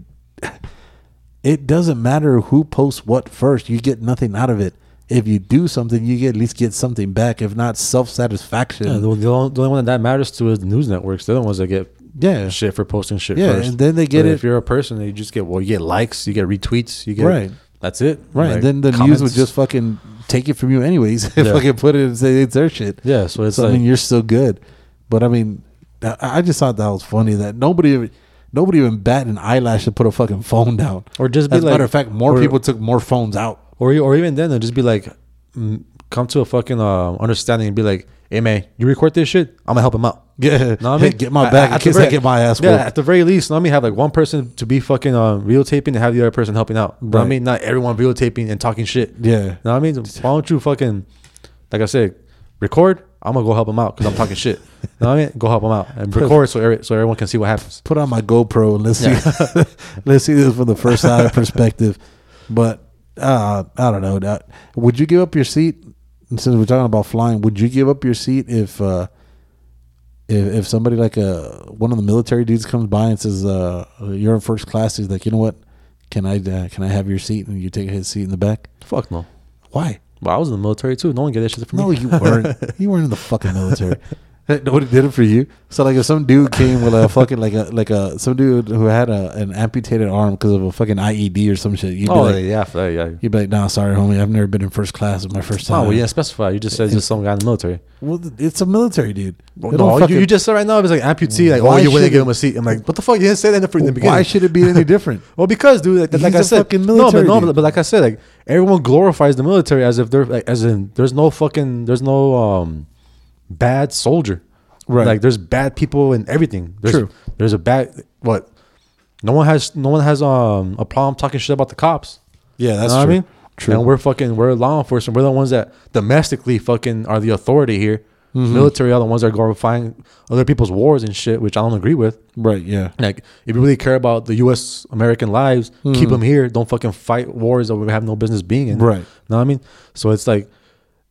it doesn't matter who posts what first. You get nothing out of it. If you do something, you get at least get something back. If not, self satisfaction. Yeah, the, the, only, the only one that matters to is the news networks. They're the ones that get Yeah. shit for posting shit Yeah, first. and then they get But it- If you're a person, you just get well, you get likes, you get retweets, you get Right. That's it. Right. Like, then the news would just fucking take it from you anyways. if Yeah. fucking put it and say it's their shit. yeah. So it's so, like I mean, you're still good. But I mean, I, I just thought that was funny that nobody even nobody even bat an eyelash to put a fucking phone down. Or just be As a like- matter of fact, more or- people took more phones out. Or or even then, they'll just be like, mm, come to a fucking uh, understanding and be like, hey man, you record this shit, I'm gonna help him out. Yeah, Know what Hey, get my back in at the case I very- get my ass Yeah, at the very least, let me have like one person to be fucking uh, videotaping and have the other person helping out. But I mean, not everyone videotaping and talking shit. Yeah. You know what I mean? Why don't you fucking, like I said, record? I'm gonna go help him out because I'm talking shit. You know what I mean? Go help him out and record so every, so everyone can see what happens. Put on my GoPro and let's see let's see this from the first side perspective. But uh, I don't know. That, would you give up your seat? And Since we're talking about flying, would you give up your seat if uh, if if somebody like a one of the military dudes comes by and says uh, you're in first class? He's like, you know what? Can I uh, can I have your seat? And you take his seat in the back. Fuck no. Why? Well, I was in the military too. No one get that shit from No, me. you weren't. you weren't in the fucking military. Nobody did it for you. So like, if some dude came with a fucking like a like a some dude who had a an amputated arm because of a fucking IED or some shit, you'd be Oh like, yeah, for that, yeah. you'd be like, nah, sorry, homie, I've never been in first class. It's my first time. Oh, well, yeah, specify. You just said just some guy in the military. Well, it's a military dude. No, you, you just said right now it was like amputee. Like, Why oh, you wouldn't give him a seat. I'm like, what the fuck? You didn't say that in the, the beginning. Why should it be any different? Well, because dude, like, like I a said, fucking no, but no, but, but like I said, like everyone glorifies the military as if they're like as in there's no fucking there's no um bad soldier, Right. Like there's bad people in everything. There's, True. There's a bad what? No one has no one has um a problem talking shit about the cops. Yeah, that's You know true. what I mean? True. And we're fucking we're law enforcement. We're the ones that domestically fucking are the authority here. Mm-hmm. Military are the ones that are glorifying other people's wars and shit, which I don't agree with. right. Yeah. Like, if you really care about the U.S. American lives, keep 'em keep them here. Don't fucking fight wars that we have no business being in. Right. Know what I mean? So it's like,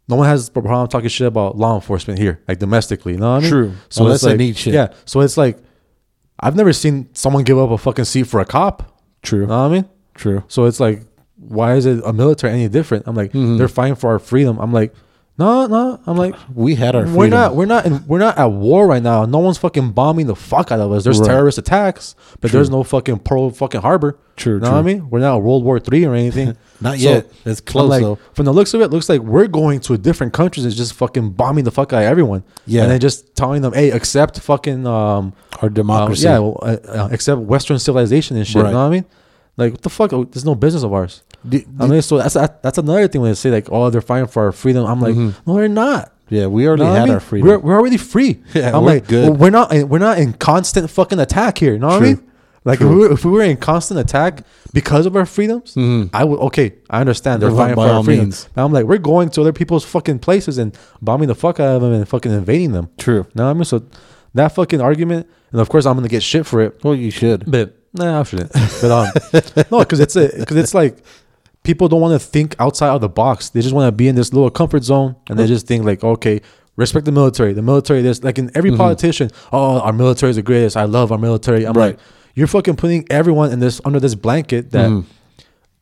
no one has a problem talking shit about law enforcement here, like domestically. You know what I mean? True. So Unless it's like, need shit. Yeah. So it's like, I've never seen someone give up a fucking seat for a cop. True. You know what I mean? True. So it's like, why is it a military any different? I'm like, Mm-hmm. they're fighting for our freedom. I'm like, no, no. I'm like, We had our freedom. we're not, we're not, in, we're not at war right now. No one's fucking bombing the fuck out of us. There's Right. terrorist attacks, but there's no fucking Pearl fucking Harbor. True, know what I mean? We're not World War Three or anything. Not yet. It's close, like, though. From the looks of it, looks like we're going to a different countries and just fucking bombing the fuck out of everyone. Yeah. and then just telling them, hey, accept fucking um, Our uh, democracy. yeah, well, uh, uh, accept Western civilization and shit. Right. You know what I mean? Like, what the fuck? Oh, There's no business of ours. I mean, so that's that's another thing when they say like, oh, they're fighting for our freedom. I'm like, no, they're not. yeah, we already Know what had I mean? our freedom. We're, we're already free. Yeah, I'm we're like, good. well, we're not we're not in constant fucking attack here. You know what I mean? Like if we, were, if we were in constant attack because of our freedoms, I would okay. I understand they're fighting for our freedoms. means. I'm like, we're going to other people's fucking places and bombing the fuck out of them and fucking invading them. True. Know what I mean? So that fucking argument, and of course I'm gonna get shit for it. Well, you should. But nah, I shouldn't. But um, no, because it's a because it's like people don't want to think outside of the box. They just want to be in this little comfort zone, and they just think like, okay, respect the military. The military, this like in every mm-hmm. politician. Oh, oh, our military is the greatest. I love our military. I'm Right. like, you're fucking putting everyone in this under this blanket that mm-hmm.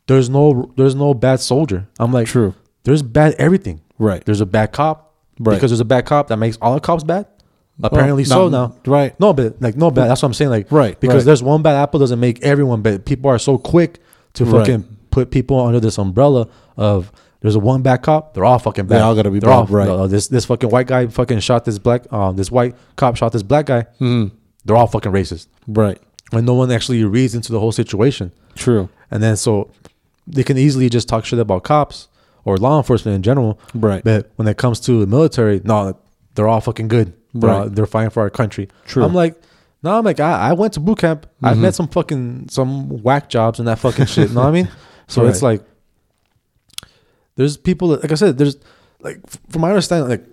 there's no there's no bad soldier. I'm like, True. There's bad everything. Right. There's a bad cop. Right. Because there's a bad cop that makes all the cops bad. Oh, Apparently so not- now. right. No, but like no bad. That's what I'm saying. Like Right, Because right. there's one bad apple doesn't make everyone bad. People are so quick to Right. Put people under this umbrella of there's a one bad cop. They're all fucking bad. They all gotta be They're bad, all- right. no, this this fucking white guy fucking shot this black. Um, this white cop shot this black guy. Mm-hmm. They're all fucking racist. Right. When no one actually reads into the whole situation. True. And then so they can easily just talk shit about cops or law enforcement in general. Right. But when it comes to the military, no, they're all fucking good. They're, all- Right. they're fighting for our country. True. I'm like, no, I'm like, I, I went to boot camp. I've met some fucking some whack jobs and that fucking shit. You know what I mean? So it's like there's people that, like I said, there's like from my understanding, like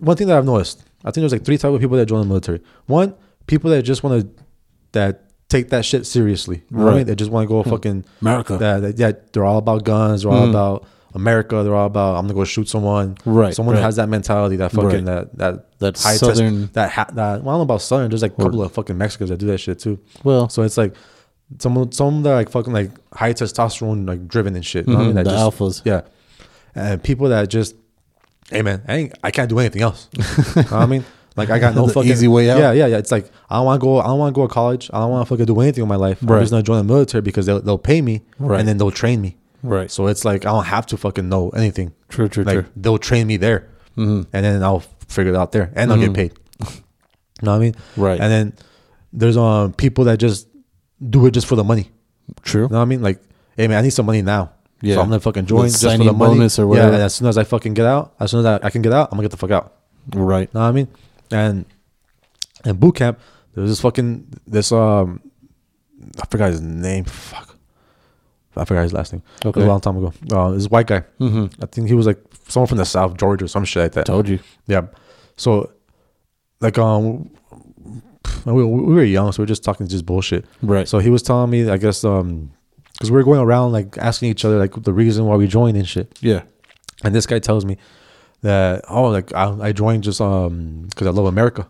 one thing that I've noticed, I think there's like three type of people that join the military. One, people that just want to that take that shit seriously. You know what I Right. They just want to go hmm. fucking America. that, that- yeah, they're all about guns. They're all hmm. about America. They're all about I'm gonna go shoot someone. Right, Someone right. has that mentality. That fucking Right. that that That high southern- test, that ha- that well, I don't know about southern. There's like a couple of fucking Mexicans that do that shit too. Well, So it's like some some that are like fucking like high testosterone like driven and shit. You know what I mean? That the just- alphas. Yeah, and people that just hey man, I ain't, I can't do anything else. you know what I mean? Like I got no fucking easy way out. Yeah, yeah, yeah. It's like I don't want to go. I don't want to go to college. I don't want to fucking do anything in my life. I'm Right. just gonna join the military because they'll they'll pay me Right. and then they'll train me. Right. So it's like I don't have to fucking know anything. True, true, like, true. They'll train me there, Mm-hmm. and then I'll figure it out there, and I'll get paid. You know what I mean? Right. And then there's um people that just do it just for the money. True. You know what I mean? Like, hey man, I need some money now. Yeah. So I'm gonna fucking join The just for the money. bonus or Yeah. whatever. And as soon as I fucking get out, as soon as I, I can get out, I'm gonna get the fuck out. Right. You know what I mean? And and boot camp, there's this fucking this um I forgot his name. Fuck. I forgot his last name. It was Okay. a long time ago. Uh, this white guy. Mm-hmm. I think he was like someone from the South, Georgia, or some shit like that. Told you. Yeah. So, like, um, we, we were young, so we are just talking just bullshit. Right. So he was telling me, I guess, um, because we were going around like asking each other like the reason why we joined and shit. Yeah. And this guy tells me that oh, like I, I joined just um because I love America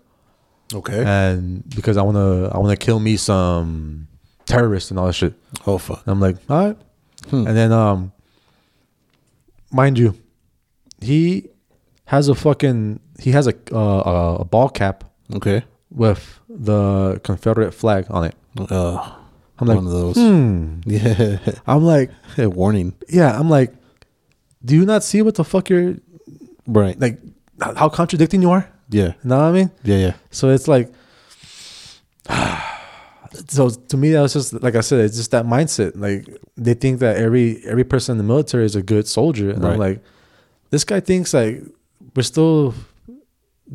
Okay. and because I wanna I wanna kill me some terrorists and all that shit. oh fuck. And I'm like, all right. Hmm. And then, um, mind you, he has a fucking he has a uh, a, a ball cap Okay. With the Confederate flag on it. Uh, I'm like, one of those. hmm. Yeah. I'm like, Warning. yeah. I'm like, do you not see what the fuck you're Right. like? How contradicting you are? Yeah. You know what I mean? Yeah. Yeah. So it's like, so to me, that was just like I said, it's just that mindset. Like they think that every every person in the military is a good soldier, and I'm like, this guy thinks like we're still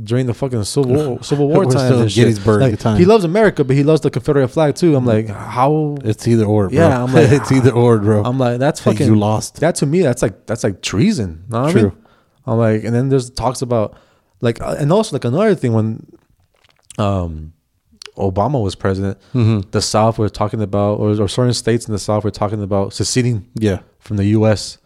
during the fucking civil war, civil war We're time. and shit. Gettysburg Like, time. He loves America, but he loves the Confederate flag too. I'm like, how? It's either or. Bro. Yeah, I'm like- it's either or, bro. I'm like, that's fucking. you lost. That to me, that's like that's like treason. Know what I mean? True. I'm like, and then there's talks about like, uh, and also like another thing when, um, Obama was president, Mm-hmm. the South were talking about, or, or certain states in the South were talking about seceding yeah. from the U.S.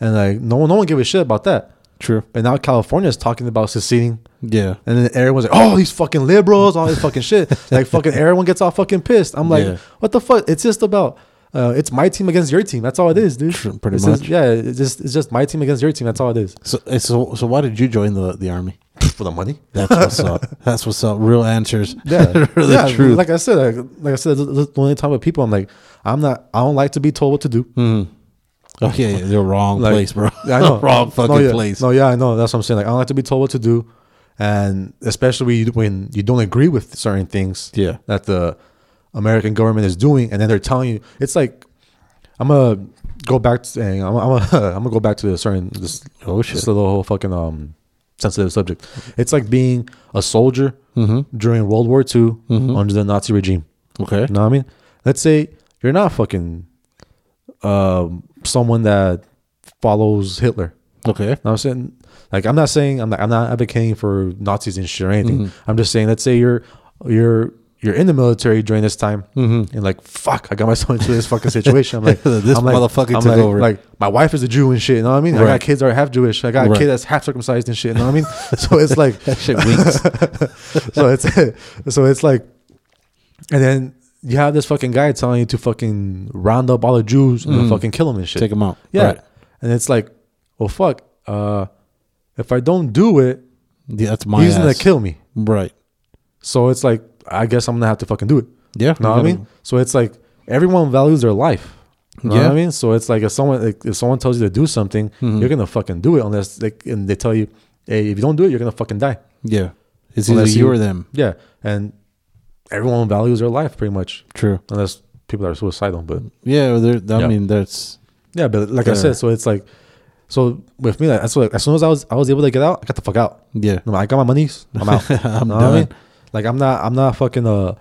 And like, no one, no one gave a shit about that. True. But now California is talking about seceding, Yeah. and then everyone's like, "Oh, these fucking liberals, all this fucking shit." Like, fucking everyone gets all fucking pissed. I'm like, Yeah. what the fuck? It's just about uh, it's my team against your team. That's all it is, dude. Pretty It's just- much. yeah, it's just it's just my team against your team. That's all it is. So, eh, so, so why did you join the the army? For the money. That's what's up. That's what's up. Real answers. Yeah, the yeah. truth. Like I said, like, like I said, the, the only time with people, I'm like, I'm not. I don't like to be told what to do. Mm. Okay, the wrong Like, place, bro. Yeah, I know. wrong fucking no, yeah. place. No, yeah, I know. That's what I'm saying. Like, I don't like to be told what to do, and especially when you don't agree with certain things. Yeah. that the American government is doing, and then they're telling you it's like I'm gonna go back to saying I'm, I'm, gonna, I'm gonna go back to a certain this Oh, shit. this little whole fucking um sensitive subject. It's like being a soldier Mm-hmm. during World War II under the Nazi regime. Okay. You know what I mean? Let's say you're not fucking um, someone that follows Hitler. Okay. You know what I'm saying? Like I'm not saying I'm not, I'm not advocating for Nazis and shit or anything. Mm-hmm. I'm just saying let's say you're you're you're in the military during this time Mm-hmm. and like fuck I got myself into this fucking situation. I'm like This I'm like, motherfucker I'm took like, over. Like my wife is a Jew and shit. You know what I mean? I got kids that are half Jewish. I got a kid that's half circumcised and shit. You know what I mean? so it's like That shit winks. so it's so it's like, and then you have this fucking guy telling you to fucking round up all the Jews and Mhm. fucking kill them and shit. Take them out. Yeah, Right. and it's like, well, fuck. Uh, if I don't do it, Yeah, that's my. he's gonna kill me. Right. So it's like, I guess I'm gonna have to fucking do it. Yeah. Know what I mean? So it's like everyone values their life. You know Yeah. what I mean? So it's like if someone like, if someone tells you to do something, Mhm. you're gonna fucking do it unless they and they tell you, hey, if you don't do it, you're gonna fucking die. Yeah. It's either Unless you you- or them. Yeah, and everyone values their life pretty much. True. unless people are suicidal. But Yeah. I Yeah. mean, that's. yeah, but like I said, so it's like, so with me, like, that's what. As soon as I was, I was able to get out. I got the fuck out. Yeah. No, I got my monies. I'm out. I'm what I mean? done. Like I'm not. I'm not fucking a,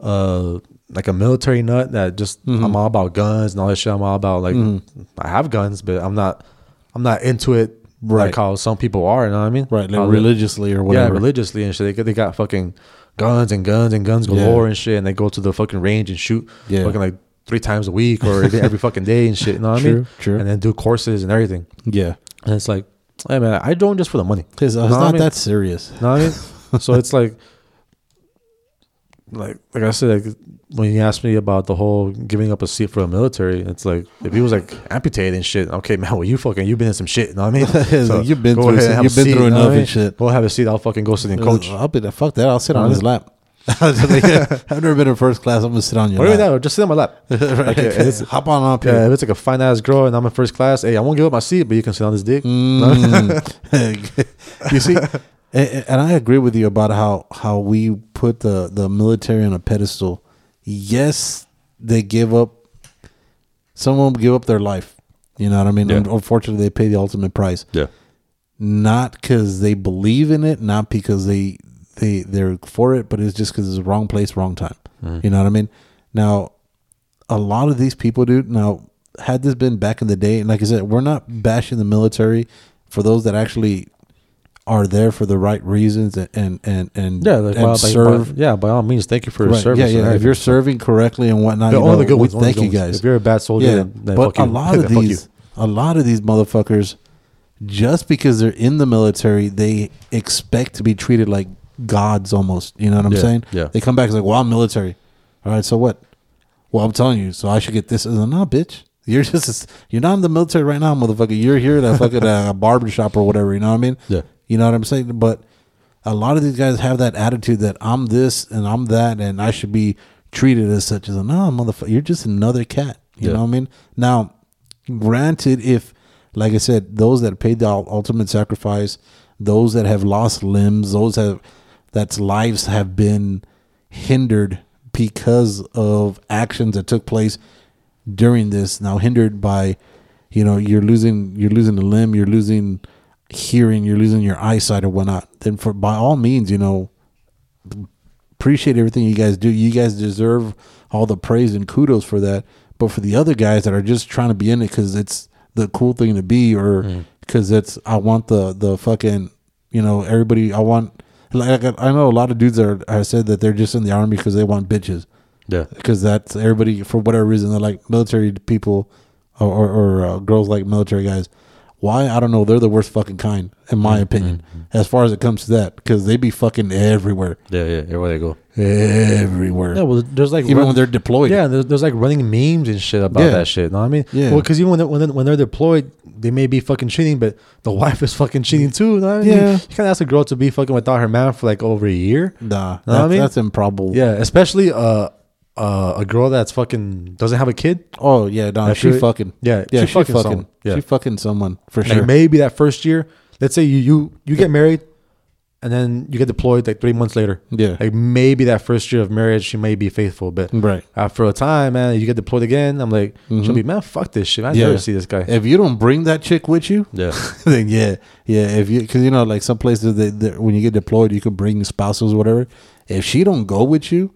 uh, like a military nut that just. Mhm. I'm all about guns and all that shit. I'm all about like. Mhm. I have guns, but I'm not. I'm not into it Right. like how some people are. You know what I mean? Right. Like How religiously or whatever. Yeah, religiously and shit. They got, they got fucking guns and guns and guns Yeah. galore and shit, and they go to the fucking range and shoot Yeah. fucking like three times a week or every, fucking day and shit. You know what I mean? true. And then do courses and everything. Yeah. And it's like, hey man, I don't just for the money. It's, uh, it's Know what I not mean? that serious. You know what I mean? so it's like, like like I said, like when you asked me about the whole giving up a seat for the military, it's like if he was like amputated and shit, okay, man, well you fucking you've been in some shit, you know what I mean? You've been through ahead some- and have you've been seat, through you know what enough and shit. We'll have a seat. I'll fucking go sit in coach. I'll be the fuck that. I'll sit on his lap. I've never been in first class. I'm gonna sit on your Or even lap. that, or just sit on my lap. Right. Like, it's, Hop on up yeah, here. if it's like a fine ass girl and I'm in first class, hey, I won't give up my seat, but you can sit on this dick. Mm. you see, and, and I agree with you about how how we put the the military on a pedestal. Yes, they give up. Some of them give up their life. You know what I mean? Yeah. Unfortunately, they pay the ultimate price. Yeah. Not because they believe in it, not because they they they're for it, but it's just because it's the wrong place, wrong time. Mm. You know what I mean? Now, a lot of these people, dude. Now, had this been back in the day, and like I said, we're not bashing the military for those that actually are there for the right reasons and and and, and, Yeah, like, and well, like, serve. by, yeah, by all means, thank you for your Right, service. Yeah, yeah. If you're serving correctly and whatnot, The you know, the good we ones. thank you guys. If you're a bad soldier, yeah, then, then but a lot of Then fuck you. these, a lot of these motherfuckers, just because they're in the military, they expect to be treated like gods almost. You know what I'm Yeah, saying? yeah. They come back and like, "Well, I'm military." All right, so what? Well, I'm telling you, so I should get this. And no, bitch, you're just you're not in the military right now, motherfucker. You're here at a fucking uh, barber shop or whatever. You know what I mean? Yeah. You know what I'm saying? But a lot of these guys have that attitude that I'm this and I'm that and I should be treated as such as a no motherfucker. You're just another cat. You Yeah. know what I mean? Now, granted, if like I said, those that paid the ultimate sacrifice, those that have lost limbs, those have that's lives have been hindered because of actions that took place during this. Now hindered by, you know, you're losing you're losing a limb, you're losing hearing, you're losing your eyesight or whatnot. Then for by all means, you know, appreciate everything you guys do. You guys deserve all the praise and kudos for that. But for the other guys that are just trying to be in it because it's the cool thing to be, or mm. because it's I want the the fucking you know everybody I want like I know a lot of dudes are have said that they're just in the army because they want bitches Yeah. because that's everybody for whatever reason they're like military people or or, or uh, girls like military guys Why? I don't know. They're the worst fucking kind, in my Mm-hmm. opinion, as far as it comes to that, because they be fucking everywhere, Yeah, yeah. Everywhere they go. everywhere. Yeah, well, there's like even run- when they're deployed. Yeah, there's, there's like running memes and shit about Yeah. that shit. Know what I mean? Yeah. Well, because even when they're, when they're, when they're deployed, they may be fucking cheating, but the wife is fucking cheating too. Know what I mean? Yeah. You can't ask a girl to be fucking without her man for like over a year. Nah, Know what that's, I mean? that's improbable. Yeah, especially uh, uh, a girl that's fucking doesn't have a kid. Oh yeah, no, she fucking. yeah, yeah, she fucking someone. Yeah. She fucking someone for Like sure. maybe that first year, let's say you you you get married, and then you get deployed like three months later. Yeah. like maybe that first year of marriage she may be faithful, but Right. after a time, man, you get deployed again. I'm like, she'll be man, fuck this shit. I Mm-hmm. Yeah. never see this guy. If you don't bring that chick with you, Yeah, then yeah, yeah. If you, because you know, like some places that that when you get deployed, you can bring spouses or whatever. If she don't go with you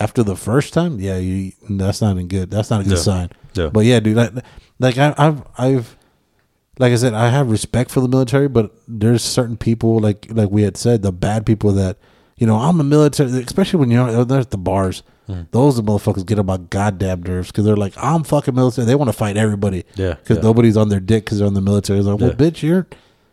after the first time, yeah, you that's not a good. That's not a good Yeah. sign. Yeah. But yeah, dude, like, like I, I've, I've, like I said, I have respect for the military, but there's certain people, like like we had said, the bad people that, you know, I'm a military, especially when you're at the bars. Hmm. Those the motherfuckers get on my goddamn nerves because they're like, I'm fucking military. They want to fight everybody. Yeah, Because yeah. nobody's on their dick because they're on the military. It's like, well, Yeah. bitch, you're,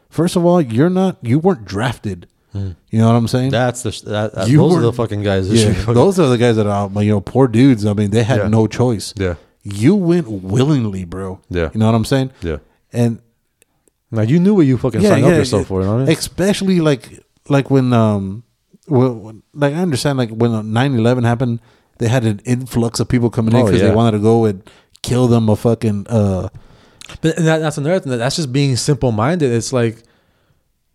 first of all, you're not, you weren't drafted. You know what I'm saying? that's the that, that- those are the fucking guys. yeah. Those are the guys that are, you know, poor dudes. I mean, they had Yeah. no choice. Yeah. You went willingly, bro. Yeah. You know what I'm saying? Yeah. And Now you knew what you fucking signed up yourself for. You know what I mean? Especially like like when um well, when- like I understand like when 9/11 happened, they had an influx of people coming in Oh, because yeah. they wanted to go and kill them a fucking uh But that, that's another thing. That's just being simple minded. It's like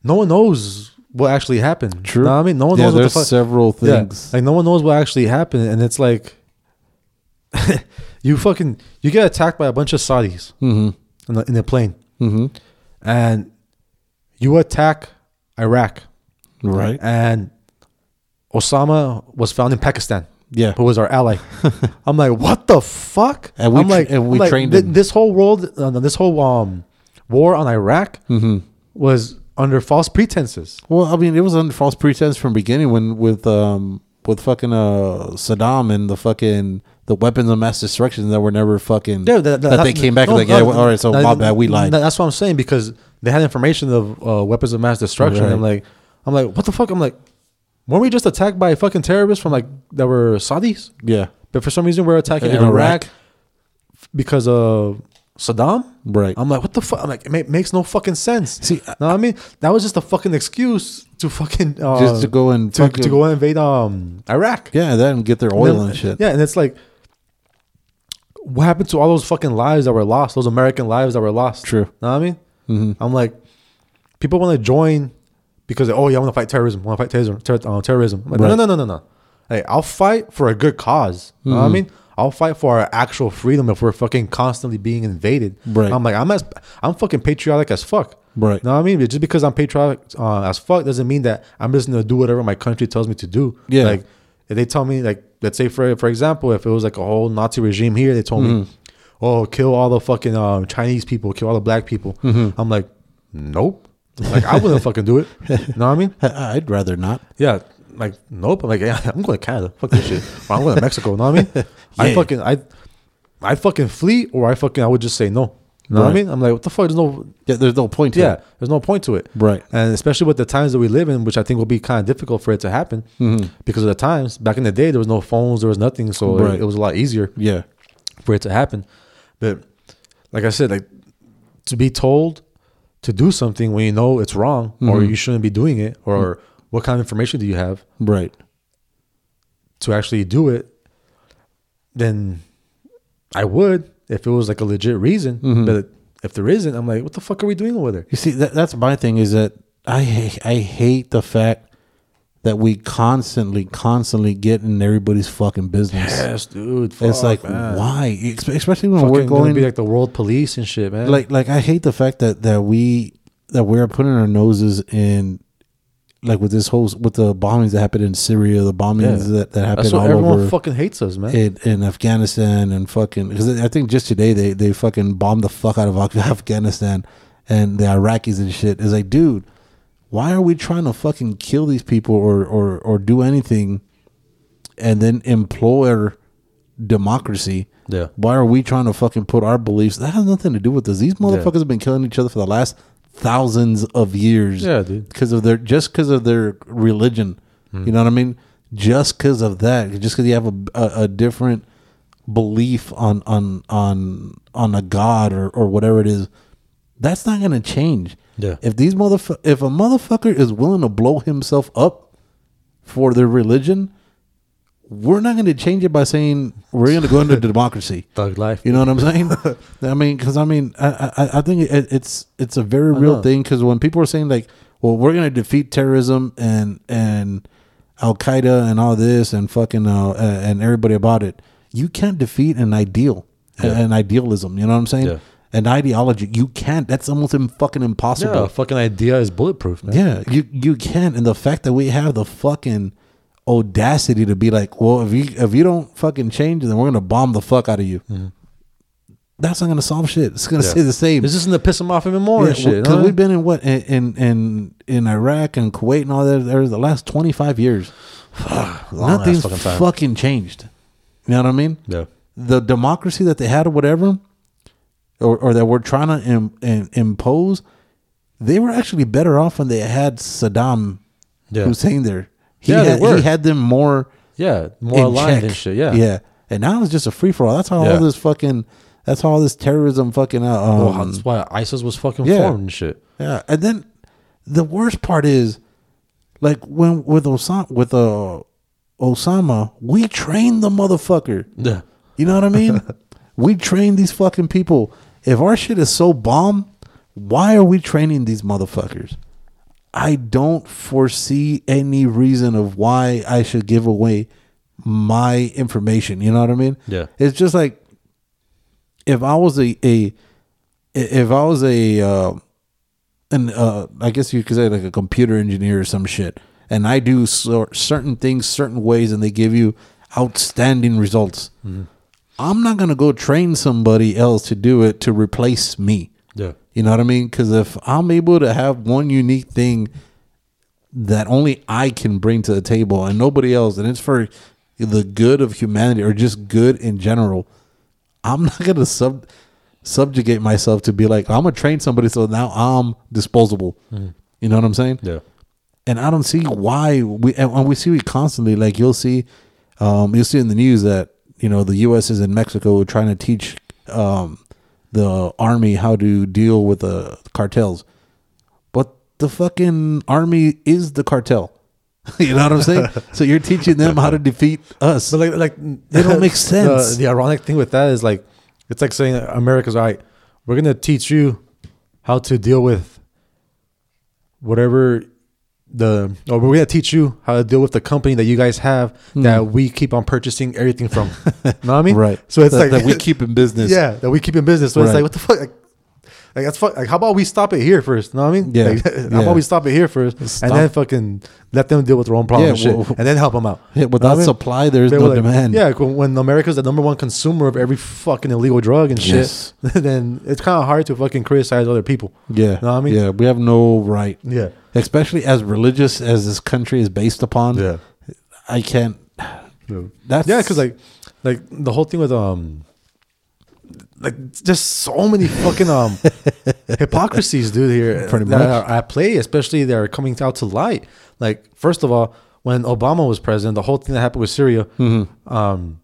no one knows what actually happened. True. Know I mean, no one Yeah, knows what the there's fuck. several Yeah, things. like no one knows what actually happened, and it's like you fucking you get attacked by a bunch of Saudis Mhm. in the in the plane, Mhm. and you attack Iraq, Right. and Osama was found in Pakistan. Yeah. who was our ally. I'm like, what the fuck? And we I'm tra- like, and we I'm trained thi- him. this whole world, uh, this whole um war on Iraq Mhm. was under false pretenses. Well, I mean, it was under false pretense from beginning when with um with fucking uh Saddam and the fucking the weapons of mass destruction that were never fucking Yeah, that, they came back no, like yeah no, all right so no, my bad we lied That's what I'm saying because they had information of uh, weapons of mass destruction. Right. I'm like, I'm like, what the fuck? I'm like, weren't we just attacked by fucking terrorists from like that were Saudis? yeah But for some reason we're attacking In Iraq, Iraq. because of Saddam. right I'm like, what the fuck? I'm like, it ma- makes no fucking sense. See, know what I mean? That was just a fucking excuse to fucking uh, Just to go and to, fucking- to go and invade um Iraq. yeah then get their oil and shit Yeah, and it's like, what happened to all those fucking lives that were lost? Those American lives that were lost. True. Know what I mean? Mm-hmm. I'm like, people want to join because oh yeah, I want to fight terrorism. I want to fight terrorism. Ter- uh, terrorism. I'm like, Right. No, no, no, no, no. Hey, I'll fight for a good cause. Know Mm-hmm. what I mean? I'll fight for our actual freedom if we're fucking constantly being invaded. Right. I'm like, I'm as I'm fucking patriotic as fuck. Right. Know what I mean? Just because I'm patriotic uh, as fuck doesn't mean that I'm just gonna do whatever my country tells me to do. Yeah. Like if they tell me like let's say for for example, if it was like a whole Nazi regime here, they told Mm-hmm. me, Oh, kill all the fucking um, Chinese people, kill all the black people. Mm-hmm. I'm like, Nope. Like I wouldn't fucking do it. You know what I mean? I'd rather not Yeah. Like, nope. I'm like, yeah, I'm going to Canada. Fuck this shit. Or I'm going to Mexico. You Know what I mean? I fucking I I fucking flee or I fucking I would just say no. You know what I mean? I'm like, what the fuck? There's no yeah there's no point to yeah, it. there's no point to it. Right. And especially with the times that we live in, which I think will be kind of difficult for it to happen mm-hmm. because of the times. Back in the day, there was no phones, there was nothing, so Right. it, was a lot easier yeah for it to happen. But like I said, like to be told to do something when you know it's wrong or mm-hmm. you shouldn't be doing it, or mm-hmm. What kind of information do you have right to actually do it, then I would if it was like a legit reason. Mm-hmm. But if there isn't, I'm like, what the fuck are we doing over there? You see, that, that's my thing is that I I hate the fact that we constantly, constantly get in everybody's fucking business. Yes, dude. it's like man. why, especially when Fucking we're gonna be like the world police and shit, man. like like I hate the fact that that we that we're putting our noses in like with this whole with the bombings that happened in Syria, the bombings Yeah. that that happened that's what all everyone over fucking hates us, man. in, in Afghanistan and fucking because I think just today they they fucking bombed the fuck out of Afghanistan and the Iraqis and shit. It's like, dude, why are we trying to fucking kill these people or or or do anything, and then implore democracy. Yeah. Why are we trying to fucking put our beliefs? That has nothing to do with this. These motherfuckers have been killing each other for the last thousands of years. Yeah, dude. Because of their just because of their religion. Hmm. You know what I mean? Just because of that, just because you have a, a, a different belief on on on on a god or or whatever it is, that's not gonna change. Yeah. If these motherfucker, if a motherfucker is willing to blow himself up for their religion, we're not going to change it by saying we're going to go into democracy. Thug life. You know what I'm saying? I mean, because I mean, I I, I think it, it's it's a very real know. thing. Because when people are saying like, "Well, we're going to defeat terrorism and and Al Qaeda and all this and fucking uh, and everybody about it," you can't defeat an ideal, Yeah. an idealism. You know what I'm saying? Yeah. An ideology, you can't. That's almost fucking impossible. Yeah, a fucking idea is bulletproof, man. Yeah, you you can't. and the fact that we have the fucking audacity to be like, well, if you if you don't fucking change, then we're gonna bomb the fuck out of you. Mm-hmm. That's not gonna solve shit. It's gonna Yeah. stay the same. This isn't to piss them off even more and shit. because huh? we've been in what in, in in Iraq and Kuwait and all that there the last twenty five years. Nothing's fucking fucking, changed. You know what I mean? Yeah. the democracy that they had or whatever, or, or that we're trying to Im, im- impose, they were actually better off when they had Saddam Yeah. Hussein there. He Yeah, had, he had them more Yeah. More aligned check. and shit. Yeah. yeah. And now it's just a free for all. That's how Yeah. all this fucking. That's how all this terrorism fucking. Uh, um, Well, that's why ISIS was fucking Yeah. formed and shit. yeah, and then the worst part is, like when with Osama with uh, Osama, we trained the motherfucker. Yeah. You know what I mean? we trained these fucking people. If our shit is so bomb, why are we training these motherfuckers? I don't foresee any reason of why I should give away my information. You know what I mean? Yeah. It's just like if I was a a if I was a uh, an uh, I guess you could say like a computer engineer or some shit, and I do cer- certain things certain ways, and they give you outstanding results. I'm not gonna go train somebody else to do it to replace me. Yeah. You know what I mean? Because if I'm able to have one unique thing that only I can bring to the table and nobody else, and it's for the good of humanity or just good in general, I'm not gonna sub subjugate myself to be like I'm gonna train somebody so now I'm disposable. You know what I'm saying? Yeah. and I don't see why we and and we see it constantly. Like you'll see, um, you'll see in the news that you know the U.S. is in Mexico trying to teach um, the army how to deal with the cartels, but the fucking army is the cartel. you know what I'm saying? so you're teaching them how to defeat us. But like, like It don't make sense. The, the ironic thing with that is like, it's like saying America's all right. We're gonna teach you how to deal with whatever the, or we're gonna teach you how to deal with the company that you guys have hmm. that we keep on purchasing everything from. You know what I mean? Right. So it's that, like that we keep in business. yeah, that we keep in business. So it's like, what the fuck? Like, like that's fuck. Like, how about we stop it here first? You Know what I mean? Yeah, Like, how yeah. about we stop it here first, Stop. and then fucking let them deal with their own problem Yeah, and shit, well- and then help them out. Yeah, Know without I mean? supply, there's They no like- demand. Yeah, when America's the number one consumer of every fucking illegal drug and shit, Yes. then it's kind of hard to fucking criticize other people. Yeah. You know what I mean? Yeah. We have no right. Yeah. Especially as religious as this country is based upon. Yeah. I can't. That's Yeah, because like, like the whole thing with um, like just so many fucking um hypocrisies, dude. Here, Pretty that much. are at play, especially that are coming out to light. Like, first of all, when Obama was president, the whole thing that happened with Syria, Mm-hmm. um,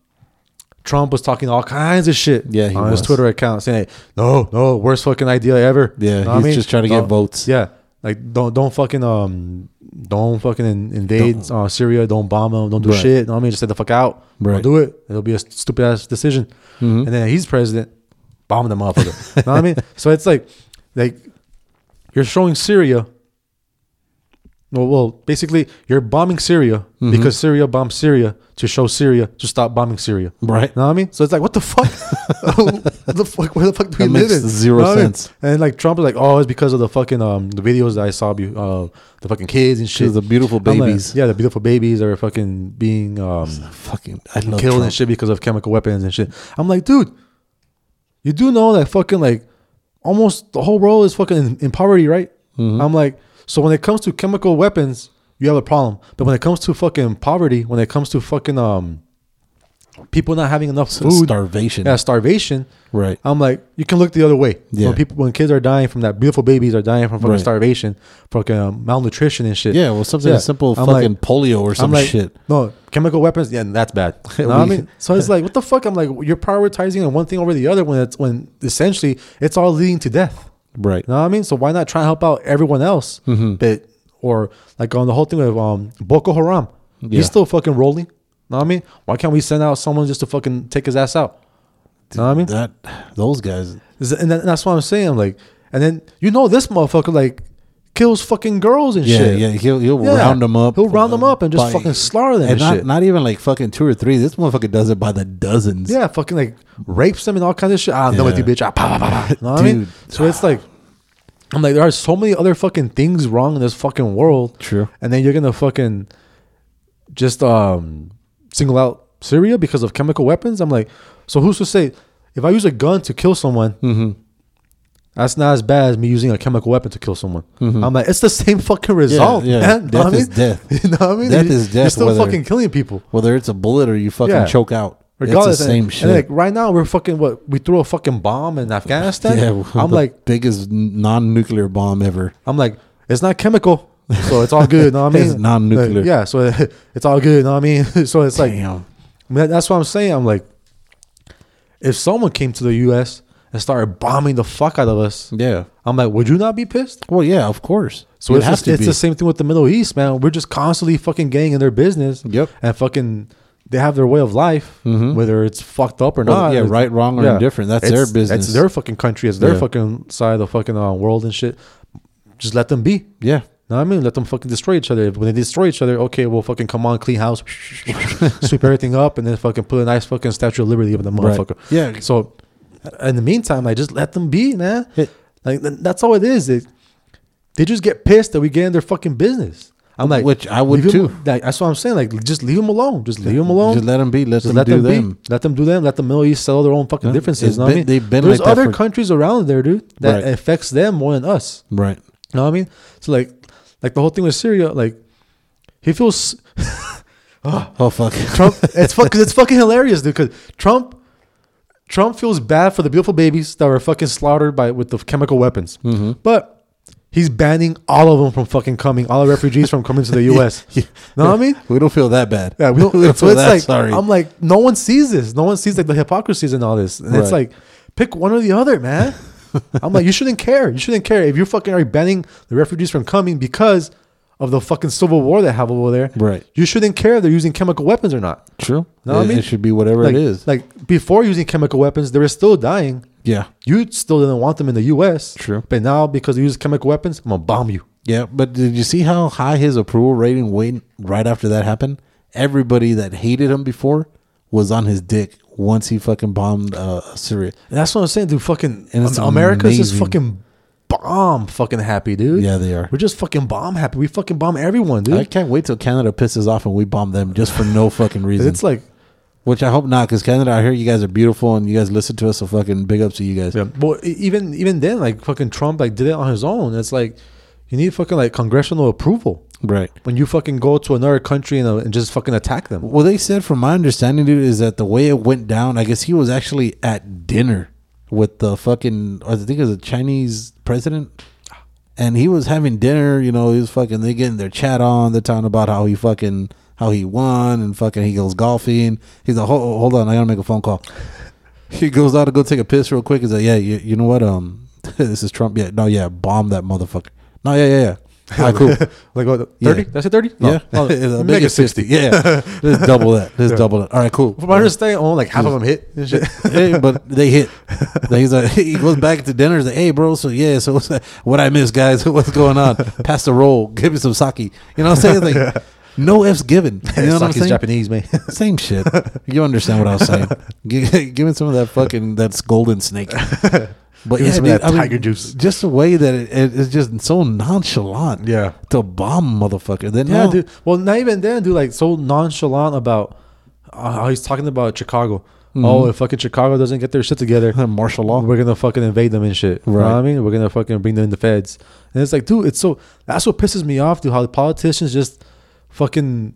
Trump was talking all kinds of shit Yeah, he on his. Twitter account, saying, "No, no, worst fucking idea ever." Yeah, Know what he's just trying to get votes. Yeah, like don't don't fucking um don't fucking in- invade uh, Syria. Don't bomb them. Don't do Right. shit. Know what I mean? Just say the fuck out. Right. Don't do it. It'll be a stupid ass decision. Mhm. And then he's president, bomb the motherfucker. know what I mean? So it's like, like you're showing Syria. Well, well, basically, you're bombing Syria Mm-hmm. because Syria bombed Syria to show Syria to stop bombing Syria. Right. Know what I mean? So it's like, what the fuck? what the fuck? Where the fuck do we That live makes in? zero Know what I mean? sense. And like Trump is like, oh, it's because of the fucking um the videos that I saw, uh, the fucking kids and shit. The beautiful I'm like, babies. yeah, the beautiful babies are fucking being um Fucking, I love killed Trump. and shit because of chemical weapons and shit. I'm like, dude, you do know that fucking like almost the whole world is fucking in, in poverty, right? Mm-hmm. I'm like, so when it comes to chemical weapons, you have a problem. But when it comes to fucking poverty, when it comes to fucking um people not having enough food, starvation. yeah, starvation. Right. I'm like, you can look the other way. Yeah. When people, when kids are dying from that, beautiful babies are dying from fucking Right. starvation, fucking um, malnutrition and shit. Yeah, well, something Yeah. as simple I'm fucking like- polio or some like, shit. No, chemical weapons. Yeah, that's bad. You know what I mean? So it's like, what the fuck? I'm like, you're prioritizing one thing over the other when it's when essentially it's all leading to death. Right. You know what I mean? So why not try and help out everyone else? Mhm. But or like on the whole thing of um Boko Haram, Yeah. he's still fucking rolling. Know what I mean? Why can't we send out someone just to fucking take his ass out? You know what I mean? That those guys. And that's what I'm saying. Like, and then you know this motherfucker like kills fucking girls and Yeah, shit. yeah. He'll he'll Yeah. round them up. He'll round them up and just by- fucking slaughter them and and, not shit. not even like fucking two or three. This motherfucker does it by the dozens. yeah, fucking like rapes them and all kinds of shit. Ah, I'm done with you, bitch. Ah, pa, pa, pa, pa. Know what I mean? So it's like, I'm like, there are so many other fucking things wrong in this fucking world. True. And then you're gonna fucking just um single out Syria because of chemical weapons. I'm like, so who's to say if I use a gun to kill someone, Mm-hmm. That's not as bad as me using a chemical weapon to kill someone. Mm-hmm. I'm like, it's the same fucking result, yeah. man. Death I is mean? death. You know what I mean? Death is You're still whether- fucking killing people. Whether it's a bullet or you fucking Yeah. choke out, Regardless, it's the same and, shit. and like right now, we're fucking what we threw a fucking bomb in Afghanistan. yeah, I'm the like, biggest non-nuclear bomb ever. I'm like, it's not chemical, so it's all good. Know what I mean? It's non-nuclear. Like, yeah, so it's all good. You know what I mean? so it's like, Damn. Mean, that's what I'm saying. I'm like, if someone came to the U.S. and started bombing the fuck out of us, Yeah. I'm like, would you not be pissed? Well, yeah, of course. So it's, just, to it's the same thing with the Middle East, man. We're just constantly fucking getting in their business. Yep. And fucking, they have their way of life, Mhm. whether it's fucked up or Well, not. yeah, right, wrong, or indifferent. That's their business. It's their fucking country. It's their Yeah. fucking side of the fucking uh, world and shit. Just let them be. Yeah. Know what I mean? Let them fucking destroy each other. When they destroy each other, okay, we'll fucking come on, clean house, sweep everything up, and then fucking put a nice fucking Statue of Liberty up in the Right. motherfucker. Yeah. So, in the meantime, like just let them be, man. It- like that's all it is. They, they just get pissed that we get in their fucking business. I'm like, Which I would too. like, that's what I'm saying. Like, just leave them alone. Just leave them alone. Just let them be. Let Just them let do them, them. Let them do them. Let the Middle East settle their own fucking differences. What I mean? they've been There's like other for- countries around there, dude, that Right. affects them more than us. Right. You know what I mean? So like, like the whole thing with Syria, like he feels Oh fuck. Trump. It's fuck because it's fucking hilarious, dude. Because Trump, Trump feels bad for the beautiful babies that were fucking slaughtered by with the chemical weapons, Mm-hmm. but he's banning all of them from fucking coming, all the refugees from coming to the U.S. Yeah. Know what I mean? We don't feel that bad. Yeah, we don't, we don't so feel it's that like sorry. I'm like, no one sees this. No one sees like the hypocrisies and all this, and it's like, pick one or the other, man. I'm like, you shouldn't care. You shouldn't care if you're fucking are banning the refugees from coming because of the fucking civil war they have over there. Right. You shouldn't care if they're using chemical weapons or not. True. Know what I it, mean? it should be whatever like, it is. Like before using chemical weapons, they were still dying. yeah. You still didn't want them in the U.S. True. But now because they use chemical weapons, I'm gonna bomb you. Yeah, but did you see how high his approval rating went right after that happened? Everybody that hated him before was on his dick once he fucking bombed uh, Syria. And that's what I'm saying, dude. Fucking And it's America's just fucking bomb fucking happy, dude. Yeah, they are. We're just fucking bomb happy. We fucking bomb everyone, dude. I can't wait till Canada pisses off and we bomb them just for no fucking reason. it's like, Which I hope not, because Canada, I hear you guys are beautiful and you guys listen to us, so fucking big ups to you guys. yeah. Well, even even then, like fucking Trump, like did it on his own. It's like you need fucking like congressional approval Right. when you fucking go to another country and, uh, and just fucking attack them. Well, they said, from my understanding, dude, is that the way it went down, I guess he was actually at dinner with the fucking, I think it was a Chinese president. And he was having dinner, you know, he was fucking, they getting their chat on. They're talking about how he fucking, how he won and fucking he goes golfing. He's like, hold, hold on, I gotta make a phone call. He goes out to go take a piss real quick. He's like, yeah, you, you know what? Um, this is Trump. Yeah, no, yeah, bomb that motherfucker. No, yeah, yeah, yeah. All right, cool. like what? Yeah. Thirty? That's it. Thirty? Oh, yeah, oh, No, Make make it sixty. Yeah, just double that. Just Yeah. double that. All right, cool. From my understanding, only like half of them hit and shit. hey, but they hit. He's like, he goes back to dinner. He's like, hey, bro. So yeah, so what's that? what I miss, guys? What's going on? Pass the roll. Give me some sake. You know what I'm saying? Like, no f's given. You know what I'm saying? Japanese, man. Same shit. You understand what I was saying? Give, give me some of that fucking that's golden snake. But Give yeah, dude, that I mean, tiger juice. Just the way that it, it is just so nonchalant. Yeah. To bomb motherfucker. Then Yeah, dude. Well, not even then, dude. Like so nonchalant about uh, how he's talking about Chicago. Mm-hmm. Oh, if fucking Chicago doesn't get their shit together, martial law. we're gonna fucking invade them and shit. You know what Right. I mean? We're gonna fucking bring them in the feds. And it's like, dude, it's so that's what pisses me off, dude. How the politicians just fucking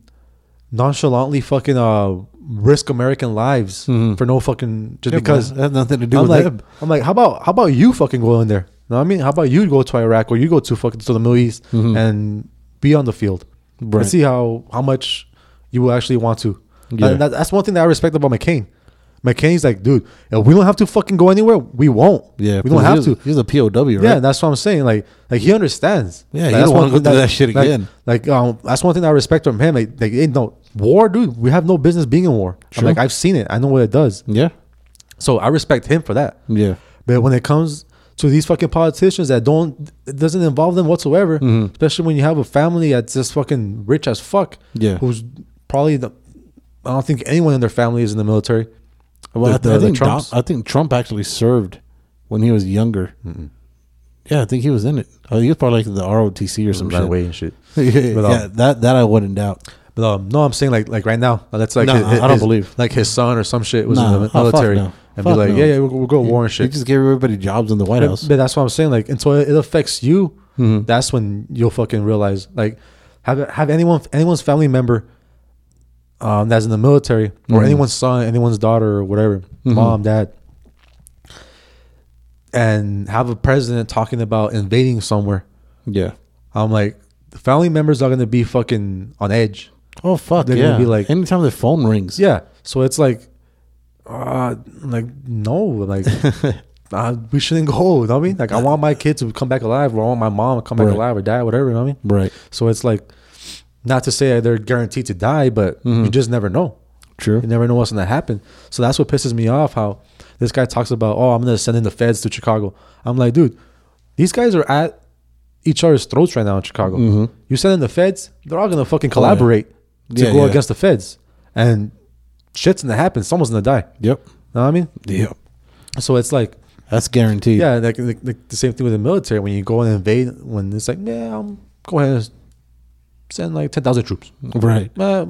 nonchalantly fucking uh risk American lives Mhm. for no fucking just Yeah, because it has nothing to do I'm with like them. I'm like how about how about you fucking go in there? know what I mean? How about you go to Iraq or you go to fucking to the Middle East Mhm. and be on the field Right. and see how how much you will actually want to. Yeah. That, that's one thing that I respect about McCain. McCain's like, dude, if we don't have to fucking go anywhere, we won't. Yeah, we don't have to. He's a POW, right? Yeah, that's what I'm saying. Like, like he understands. Yeah, like, he that's one through that shit again. Like, um, that's one thing that I respect from him. Like, like, ain't no war, dude. We have no business being in war. I'm Sure. like, I've seen it. I know what it does. yeah, So I respect him for that. yeah. But when it comes to these fucking politicians that don't, it doesn't involve them whatsoever. Mhm. Especially when you have a family that's just fucking rich as fuck. Yeah. Who's probably the, I don't think anyone in their family is in the military. Well, The- I, the- I think Don- I think Trump actually served when he was younger. Yeah, I think he was in it. Oh, he was probably like the ROTC or some shit. away and shit. yeah, But, um, yeah, that that I wouldn't doubt. But um, no, I'm saying like like right now. That's like No, his- I don't believe. like his son or some shit was Nah, in the oh, military no. and Fuck be like, no. yeah, yeah, we'll, we'll go to war and shit." He just gave everybody jobs in the White But, House. but that's what I'm saying. Like until it affects you, Mhm. that's when you'll fucking realize. Like have have anyone anyone's family member um, that's in the military or Mhm. anyone's son, anyone's daughter or whatever, Mhm. mom, dad, and have a president talking about invading somewhere. yeah. I'm like, the family members are gonna be fucking on edge. Oh fuck They're yeah! gonna be like- anytime the phone rings. Yeah. So it's like, uh, like no, like uh, we shouldn't go. You know what I mean? Like I want my kid to come back alive, or I want my mom to come back Right. alive, or dad, whatever. You know what I mean? Right. So it's like, not to say they're guaranteed to die, but you Mhm. just never know. True. You never know what's gonna happen. So that's what pisses me off. How this guy talks about, oh, I'm gonna send in the feds to Chicago. I'm like, dude, these guys are at each other's throats right now in Chicago. Mhm. You send in the feds, they're all gonna fucking collaborate to Yeah, go yeah. against the feds, and shit's gonna happen. Someone's gonna die. Yep. Know what I mean? Yep. So it's like, That's guaranteed. yeah, like, like, like the same thing with the military. When you go and invade, when it's like, yeah, um, go ahead and send like ten thousand troops. Right. Uh,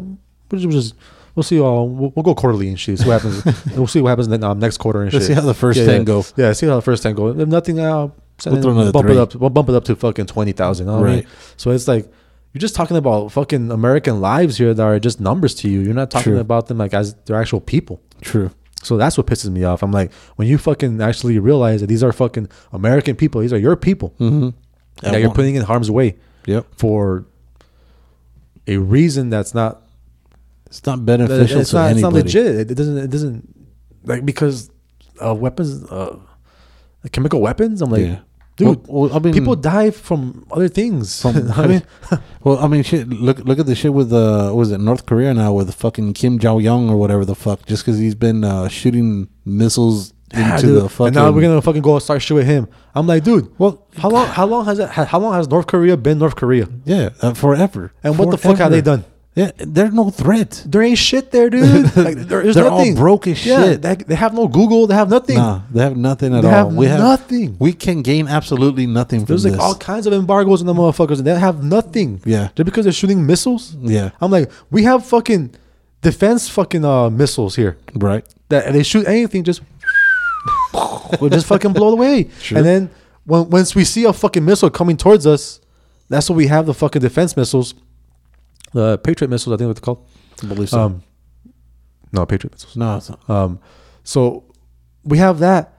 we'll just, we'll see. All we'll, we'll go quarterly and shit. See what happens. we'll see what happens then, um, next quarter and Let's shit. see how the first yeah, 10 yeah. go. Yeah, see how the first ten go. If nothing, uh, We'll throw another bump three. it up. We'll bump it up to fucking twenty thousand. You know what I mean? Right. So it's like you're just talking about fucking American lives here that are just numbers to you. You're not talking True. about them like as they're actual people. True. So that's what pisses me off. I'm like, when you fucking actually realize that these are fucking American people, these are your people Mm-hmm. that you're putting in harm's way Yep. for a reason that's not It's not beneficial it's to not, it's not legit. It doesn't it doesn't like because uh, weapons uh, chemical weapons. I'm like, Yeah. Dude, Well, well, I mean, people die from other things. From- I mean, Well, I mean, shit. Look, look at the shit with uh, was it North Korea now with fucking Kim Jong Un or whatever the fuck, just because he's been uh, shooting missiles into yeah, the fucking. and now we're gonna fucking go start shooting with him. I'm like, dude, Well, how long? How long has it? How long has North Korea been North Korea? yeah, uh, forever. And what the fuck have they done? Yeah, there's no threat. There ain't shit there, dude. Like, there- there's They're all nothing. broke as Yeah, shit. they, they have no Google. They have nothing. Nah, they have nothing at They all. have we have nothing. We can gain absolutely nothing from There's this. like all kinds of embargoes on the motherfuckers, and they have nothing. Yeah. just because they're shooting missiles. yeah, I'm like, we have fucking defense fucking uh missiles here right. that and they shoot anything just we'll just fucking blow it away. Sure. And then when once we see a fucking missile coming towards us, that's what we have the fucking defense missiles, the Patriot missiles. I think what they're called. I believe so. Um, no Patriot missiles. no, it's not. Um, so we have that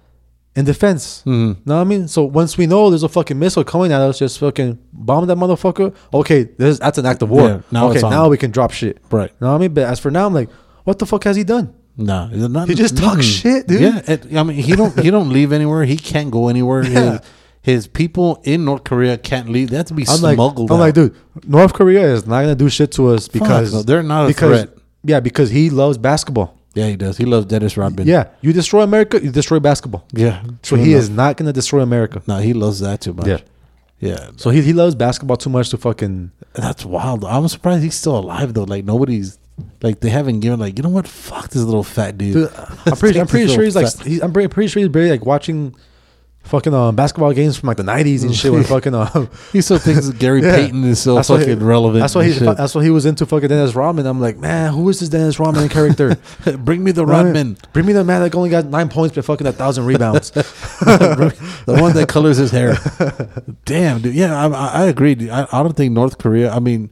in defense. Mhm. Know what I mean? So once we know there's a fucking missile coming at us, just fucking bomb that motherfucker. Okay, this, that's an act of war. Yeah, now okay, now we can drop shit. Right. Know what I mean? But as for now, I'm like, what the fuck has he done? Nah, it's He just talks shit, dude. Yeah, it, I mean, he don't he don't leave anywhere. He can't go anywhere. Yeah. His, his people in North Korea can't leave. They have to be I'm like, smuggled. I'm out. like, dude, North Korea is not gonna do shit to us because no, they're not a because, threat. Yeah, because he loves basketball. Yeah, he does. He loves Dennis Rodman. Yeah, you destroy America, you destroy basketball. yeah. So he enough. is not gonna destroy America. No, he loves that too much. Yeah. yeah. So he, he loves basketball too much to fucking That's wild. I'm surprised he's still alive though. Like nobody's like they haven't given like you know what? Fuck this little fat dude. Dude, I'm pretty. I'm pretty sure he's like. He's, I'm pretty, pretty sure he's barely like watching, fucking um, basketball games from like the '90s and shit. With fucking um, he still thinks Gary Yeah. Payton is so That's what fucking he- relevant. that's why and he. shit. That's why he was into fucking Dennis Rodman. I'm like, man, who is this Dennis Rodman character? Bring me the Rodman, Bring me the man that only got nine points but fucking a thousand rebounds. the one that colors his hair. Damn, dude. Yeah, I, I I agree. Dude. I, I don't think North Korea. I mean,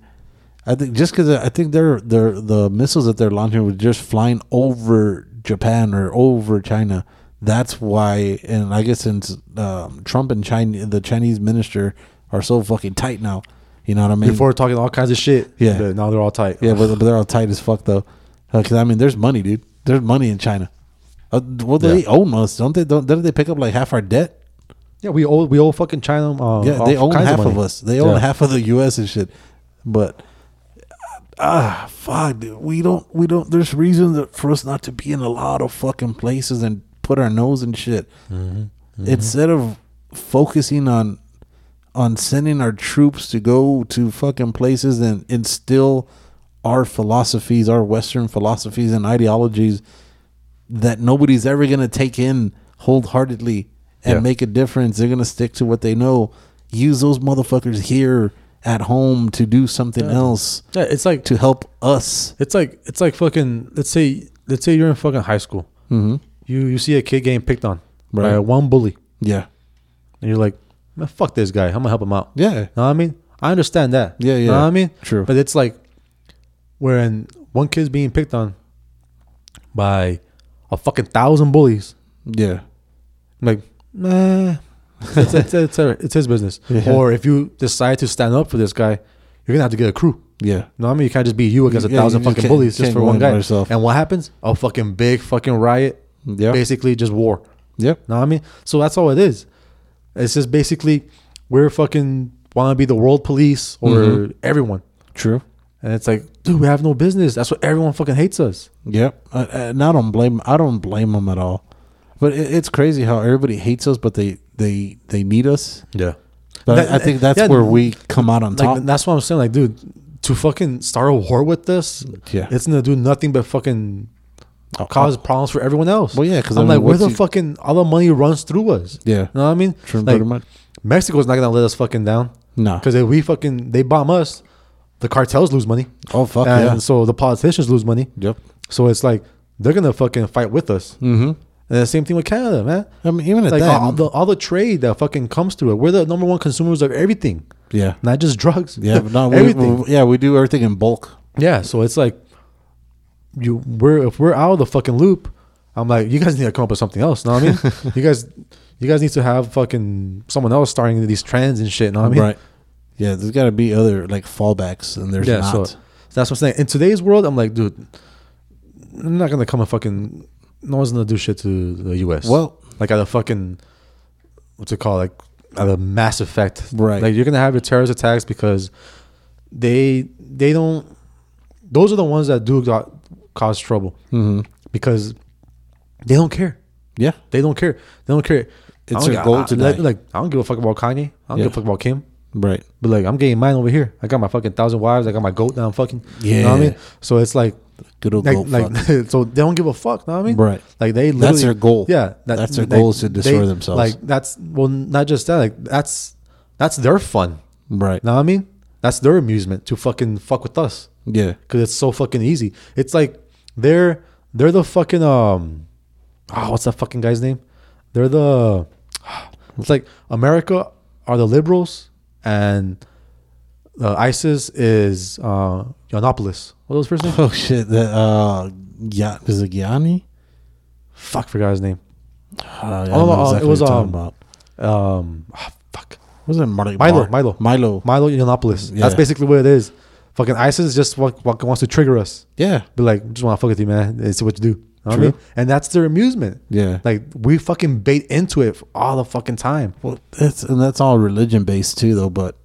I think just because I think they're they're the missiles that they're launching were just flying over Japan or over China. That's why, and I guess since um, Trump and China, the Chinese minister are so fucking tight now. You know what I mean? Before talking all kinds of shit. Yeah. But now they're all tight. yeah, but, but they're all tight as fuck though. Because I mean, there's money, dude. There's money in China. Uh, well, they Yeah. own us, don't they? Don't didn't they pick up like half our debt? Yeah, we owe we owe fucking China. Uh, Yeah, they own half of, money. us. They own Yeah. half of the U.S. and shit. But ah, fuck, dude. we don't. We don't. There's reason that for us not to be in a lot of fucking places and put our nose in shit. Instead of focusing on on sending our troops to go to fucking places and instill our philosophies, our Western philosophies and ideologies that nobody's ever gonna take in wholeheartedly and Yeah. make a difference. They're gonna stick to what they know. Use those motherfuckers here at home to do something else Yeah, it's like to help us. it's like it's like fucking. Let's say let's say you're in fucking high school. Mm-hmm. You you see a kid getting picked on by one bully, Yeah, and you're like, man, fuck this guy. I'm gonna help him out. yeah, Know what I mean? I understand that. Yeah, yeah. Know what I mean? True. But it's like when one kid's being picked on by a fucking thousand bullies. yeah, I'm like, nah, it's, it's, it's, it's his business. Yeah. Or if you decide to stand up for this guy, you're gonna have to get a crew. yeah. You know what I mean? You can't just be you against a Yeah, thousand fucking bullies just for one guy. yourself. And what happens? A fucking big fucking riot. Yeah. Basically, just war. Yeah. Know what I mean? So that's all it is. It's just basically we're fucking want to be the world police or Mhm. everyone. True. And it's like, dude, we have no business. That's what everyone fucking hates us. Yep. Uh, and I don't blame. I don't blame them at all. But it, it's crazy how everybody hates us, but they they they need us. Yeah. But That- I, I think that's yeah, where we come out on Like top. that's what I'm saying. Like, dude, to fucking start a war with this, Yeah. it's gonna do nothing but fucking cause problems for everyone else. Well, yeah, because I'm I mean, like, where the you- fucking all the money runs through us. yeah. You know what I mean? True. Like, much. Mexico's not gonna let us fucking down No. because if we fucking they bomb us, the cartels lose money. Oh fuck and yeah. so the politicians lose money. Yep. So it's like they're gonna fucking fight with us. Mm-hmm. And the same thing with Canada, man. I mean, even at Like that. all the all the trade that fucking comes through it. We're the number one consumers of everything, yeah. not just drugs. Yeah. but No. We, everything. we- yeah. We do everything in bulk. yeah. So it's like you we're if we're out of the fucking loop, I'm like, you guys need to come up with something else. Know what I mean? you guys you guys need to have fucking someone else starting these trends and shit. Know what I mean? right. Yeah. There's got to be other like fallbacks, and there's Yeah, not. so that's what I'm saying. In today's world, I'm like, dude, I'm not gonna come and fucking. No one's gonna do shit to the U.S. Well- like at a fucking what's it called? Like at a mass effect, Right. Like you're gonna have your terrorist attacks because they they don't. Those are the ones that do got, cause trouble hmm because they don't care. Yeah. They don't care. They don't care. It's their goal to like, like I don't give a fuck about Kanye. I don't Yeah. give a fuck about Kim. Right. But like I'm getting mine over here. I got my fucking thousand wives. I got my goat that I'm fucking. You know what I mean? So it's like Good old like, goat like so they don't give a fuck. Know what I mean? Right. Like they That's their goal. Yeah, That's their goal is to destroy themselves. Like that's well, not just that. Like that's that's their fun. Right. Know what I mean? That's their amusement to fucking fuck with us Yeah. because it's so fucking easy. It's like they're they're the fucking um, oh, what's that fucking guy's name? They're the it's like America are the liberals and uh, ISIS is uh Yiannopoulos. What was his first name? Oh shit! That uh, yeah, is it Gianni? Fuck, forgot his name. Uh, I Oh, uh, it was, what you're talking um, about. Um, ah, fuck. Was it Milo, Mar- Milo. Milo? Milo Yiannopoulos. Yeah. That's basically what it is. Fucking ISIS just what, what wants to trigger us. Yeah, Be like, just want to fuck with you, man. And see what you do. Know what I mean? And that's their amusement. yeah. Like we fucking bait into it all the fucking time. Well, that's and that's all religion based too, though. But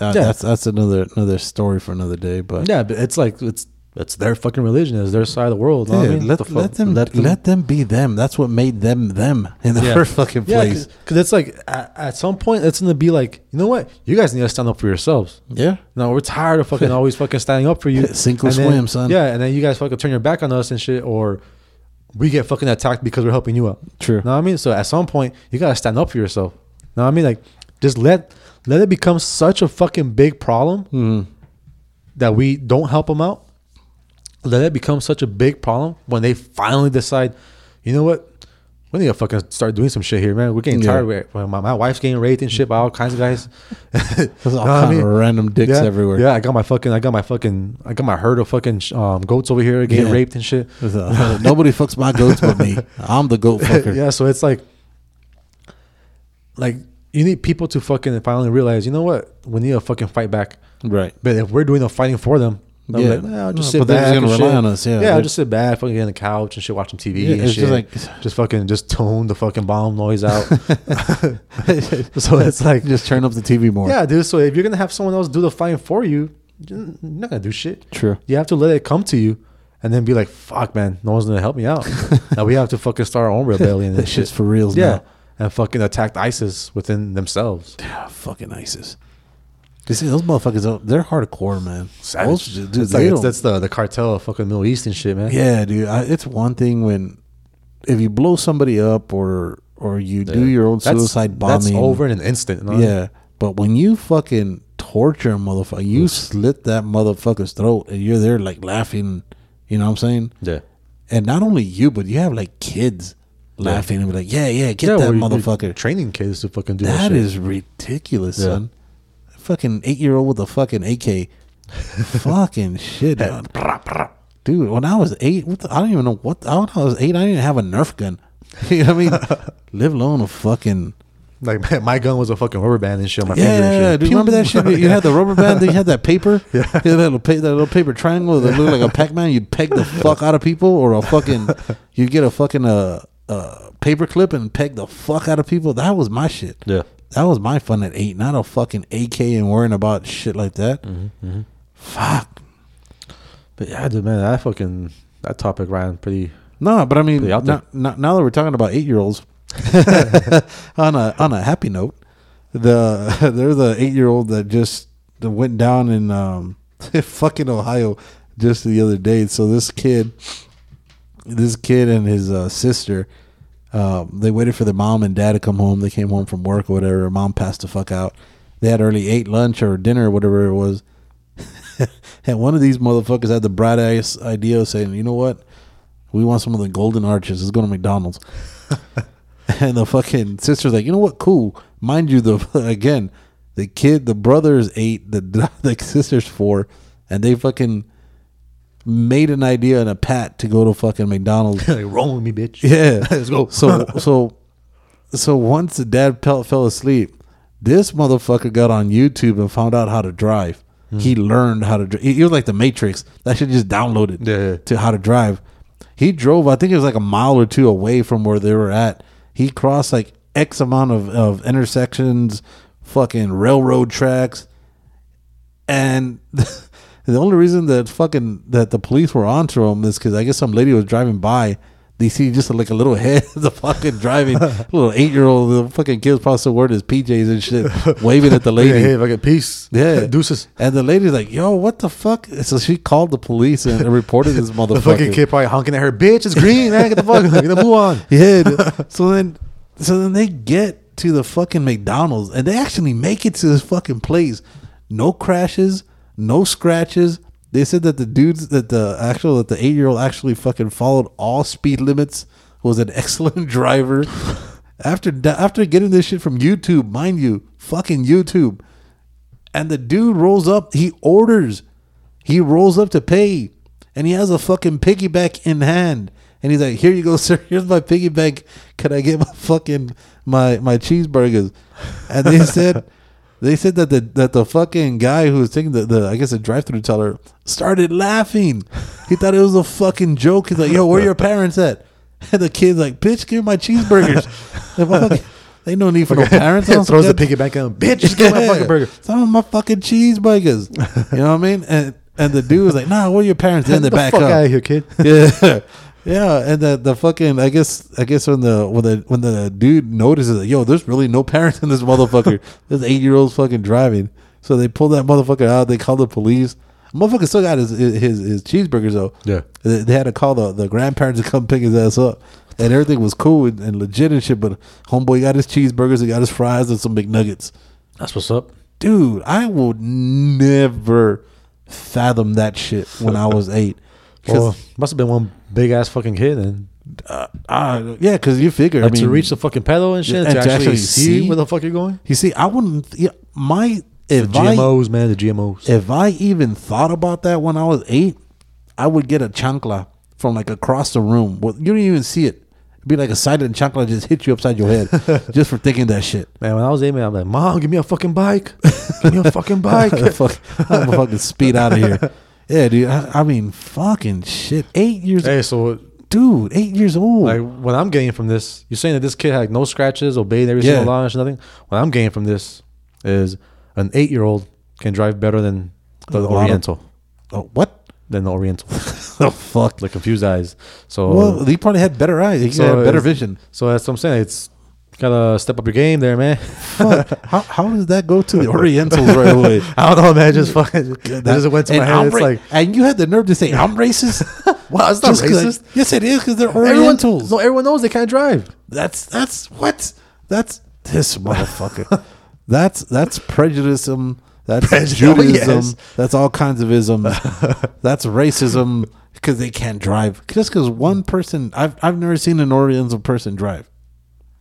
uh, Yeah. that's that's another another story for another day. But Yeah, but it's like it's it's their fucking religion. It's their side of the world. what I mean? let, The fuck- let them let them be them. That's what made them them in the Yeah. first fucking place. because it's like at, at some point it's gonna be like, you know what? You guys need to stand up for yourselves. Yeah, No, we're tired of fucking always fucking standing up for you. Sink or And then- swim, son. Yeah, and then you guys fucking turn your back on us and shit, or we get fucking attacked because we're helping you out. True. Know what I mean? So at some point you gotta stand up for yourself. Know what I mean? Like just let let it become such a fucking big problem Mhm. that we don't help them out. Let it become such a big problem when they finally decide, you know what? We need to fucking start doing some shit here, man. We're getting Yeah. tired. Well, My, my wife's getting raped and shit by all kinds of guys. There's all what I mean? of random dicks yeah, everywhere. Yeah, I got my fucking, I got my fucking, I got my herd of fucking um, goats over here getting Yeah. raped and shit. A- Nobody fucks my goats but me. I'm the goat fucker. yeah, so it's like, like you need people to fucking finally realize, you know what? We need to fucking fight back. Right. But if we're doing the fighting for them, be Yeah. like, nah, I'll just No, sit but they're back. gonna rely on us, yeah. yeah, I'll just sit back, fucking get on the couch and shit, watching TV. Yeah, and shit. just like- just fucking just tone the fucking bomb noise out. so it's like, Just turn up the TV more. yeah, dude. So if you're gonna have someone else do the fighting for you, you're not gonna do shit. True. You have to let it come to you, and then be like, "Fuck, man, no one's gonna help me out." now we have to fucking start our own rebellion. and shit's shit. for reals Yeah, now. and fucking attack ISIS within themselves. Ah, fucking ISIS. You see, those motherfuckers, they're hardcore, man. Savage. Those- dude, it's like, it's, that's the the cartel of fucking Middle East and shit, man. Yeah, dude. I, it's one thing when if you blow somebody up or or you do your own suicide bombing. That's over in an instant. Yeah, but when you fucking torture a motherfucker, you slit that motherfucker's throat, and you're there like laughing. You know what I'm saying? yeah. And not only you, but you have like kids laughing and be like, "Yeah, yeah, get yeah, that motherfucker." training kids to fucking do that. That is ridiculous, Yeah. son. Fucking eight year old with a fucking AK. fucking shit, dude. Dude, when I was eight, what the, I don't even know what. I, when I was eight, I didn't even have a Nerf gun. you know what I mean? Live alone a fucking. like my, my gun was a fucking rubber band and shit on my Yeah, finger. And shit. do you remember that shit? You had the rubber band, then you had that paper. Yeah, that little, pa- that little paper triangle that looked like a Pac Man. You'd peg the fuck out of people, or a fucking, you'd get a fucking uh, uh, paper clip and peg the fuck out of people. That was my shit. Yeah. That was my fun at eight, not a fucking AK and worrying about shit like that. Mm-hmm, Fuck. But yeah, dude, man, that fucking that topic ran pretty. No, but I mean, now, now, now that we're talking about eight year olds, on a on a happy note, the there's a eight year old that just went down in um, fucking Ohio just the other day. So this kid, this kid and his uh, sister, um, they waited for their mom and dad to come home. They came home from work or whatever. Mom passed the fuck out. They had early ate lunch or dinner or whatever it was. and one of these motherfuckers had the bright ass idea of saying, "You know what? We want some of the golden arches. Let's go to McDonald's." and the fucking sister's like, "You know what? Cool. Mind you, the again, the kid, the brother's eight, the the sister's four, and they fucking made an idea and a pat to go to fucking McDonald's. like, roll with me, bitch. Yeah. Let's go. So so so once the dad fell, fell asleep, this motherfucker got on YouTube and found out how to drive. Hmm. He learned how to drive. He was like the Matrix. That should just downloaded yeah. to how to drive. He drove, I think it was like a mile or two away from where they were at. He crossed like X amount of, of intersections, fucking railroad tracks. And the only reason that fucking that the police were onto him is because I guess some lady was driving by. They see just like a little head, the fucking driving little eight year old, the fucking kid's probably still wearing his PJs and shit, waving at the lady. Hey, hey, fucking peace. Yeah, deuces. And the lady's like, "Yo, what the fuck?" So she called the police and reported this The fucking kid probably honking at her, bitch. It's green, man. Get the fuck, get the move on. Yeah. dude. so then, so then they get to the fucking McDonald's and they actually make it to this fucking place. No crashes, no scratches. They said that the dudes that the actual that the eight year old actually fucking followed all speed limits. Was an excellent driver. After after getting this shit from YouTube, mind you, fucking YouTube, and the dude rolls up. He orders. He rolls up to pay, and he has a fucking piggyback in hand. And he's like, "Here you go, sir. Here's my piggyback. Can I get my fucking my my cheeseburgers?" And they said, they said that the that the fucking guy who was taking the, the I guess the drive through teller started laughing. He thought it was a fucking joke. He's like, "Yo, where your parents at?" And the kid's like, "Bitch, give me my cheeseburgers." They no need for no parents. Throws the forget- piggyback on, bitch. Just get my fucking burger. some of my fucking cheeseburgers. you know what I mean? And and the dude was like, "Nah, where are your parents?" Then they the back fuck up. out of here, kid. yeah, yeah. And the the fucking I guess I guess when the when the when the dude notices that yo, there's really no parents in this motherfucker. this eight year old's fucking driving. So they pull that motherfucker out. They call the police. Motherfucker still got his his, his cheeseburgers though. Yeah. They, they had to call the, the grandparents to come pick his ass up. And everything was cool and, and legit and shit. But homeboy got his cheeseburgers, he got his fries and some McNuggets That's what's up. dude, I would never fathom that shit when I was eight. Well, must have been one big ass fucking kid. And Uh, yeah, because you figure Like I mean, to reach the fucking pedal and shit, and to, actually, see, where the fuck you're going. You see, I wouldn't. Yeah, my The if I GMOs, man, the GMOs. if I even thought about that when I was eight, I would get a chancla from like across the room. Well, you didn't even see it. It'd be like a silent chancla just hit you upside your head just for thinking that shit. Man, when I was eight, man, I'm like, Mom, give me a fucking bike. give me a fucking bike. Fuck, I'm gonna fucking speed out of here. Yeah, dude. I, I mean, fucking shit. Eight years, hey, so dude. Eight years old. like what I'm getting from this, you're saying that this kid had no scratches, obeyed every Yeah. single law and nothing. What I'm getting from this is an eight year old can drive better than the lot of- Oriental. oh, what? Than the Oriental. Oh fuck. the confused eyes. So Well, he probably had better eyes. He So had better vision. so that's what I'm saying. It's gotta step up your game there, man. How how does that go to the Orientals right away? I don't know, man. Just fucking that just went to my head. I'm It's ra- like, and you had the nerve to say I'm racist. well, it's not Just 'cause I- racist. yes, it is because they're Everyone, Orientals. no, everyone knows they can't drive. That's that's what that's this motherfucker. that's that's prejudiceism. That's Prejudice, Judaism. yes. That's all kinds of isms. that's racism because they can't drive. Just because one person, I've I've never seen an Oriental person drive.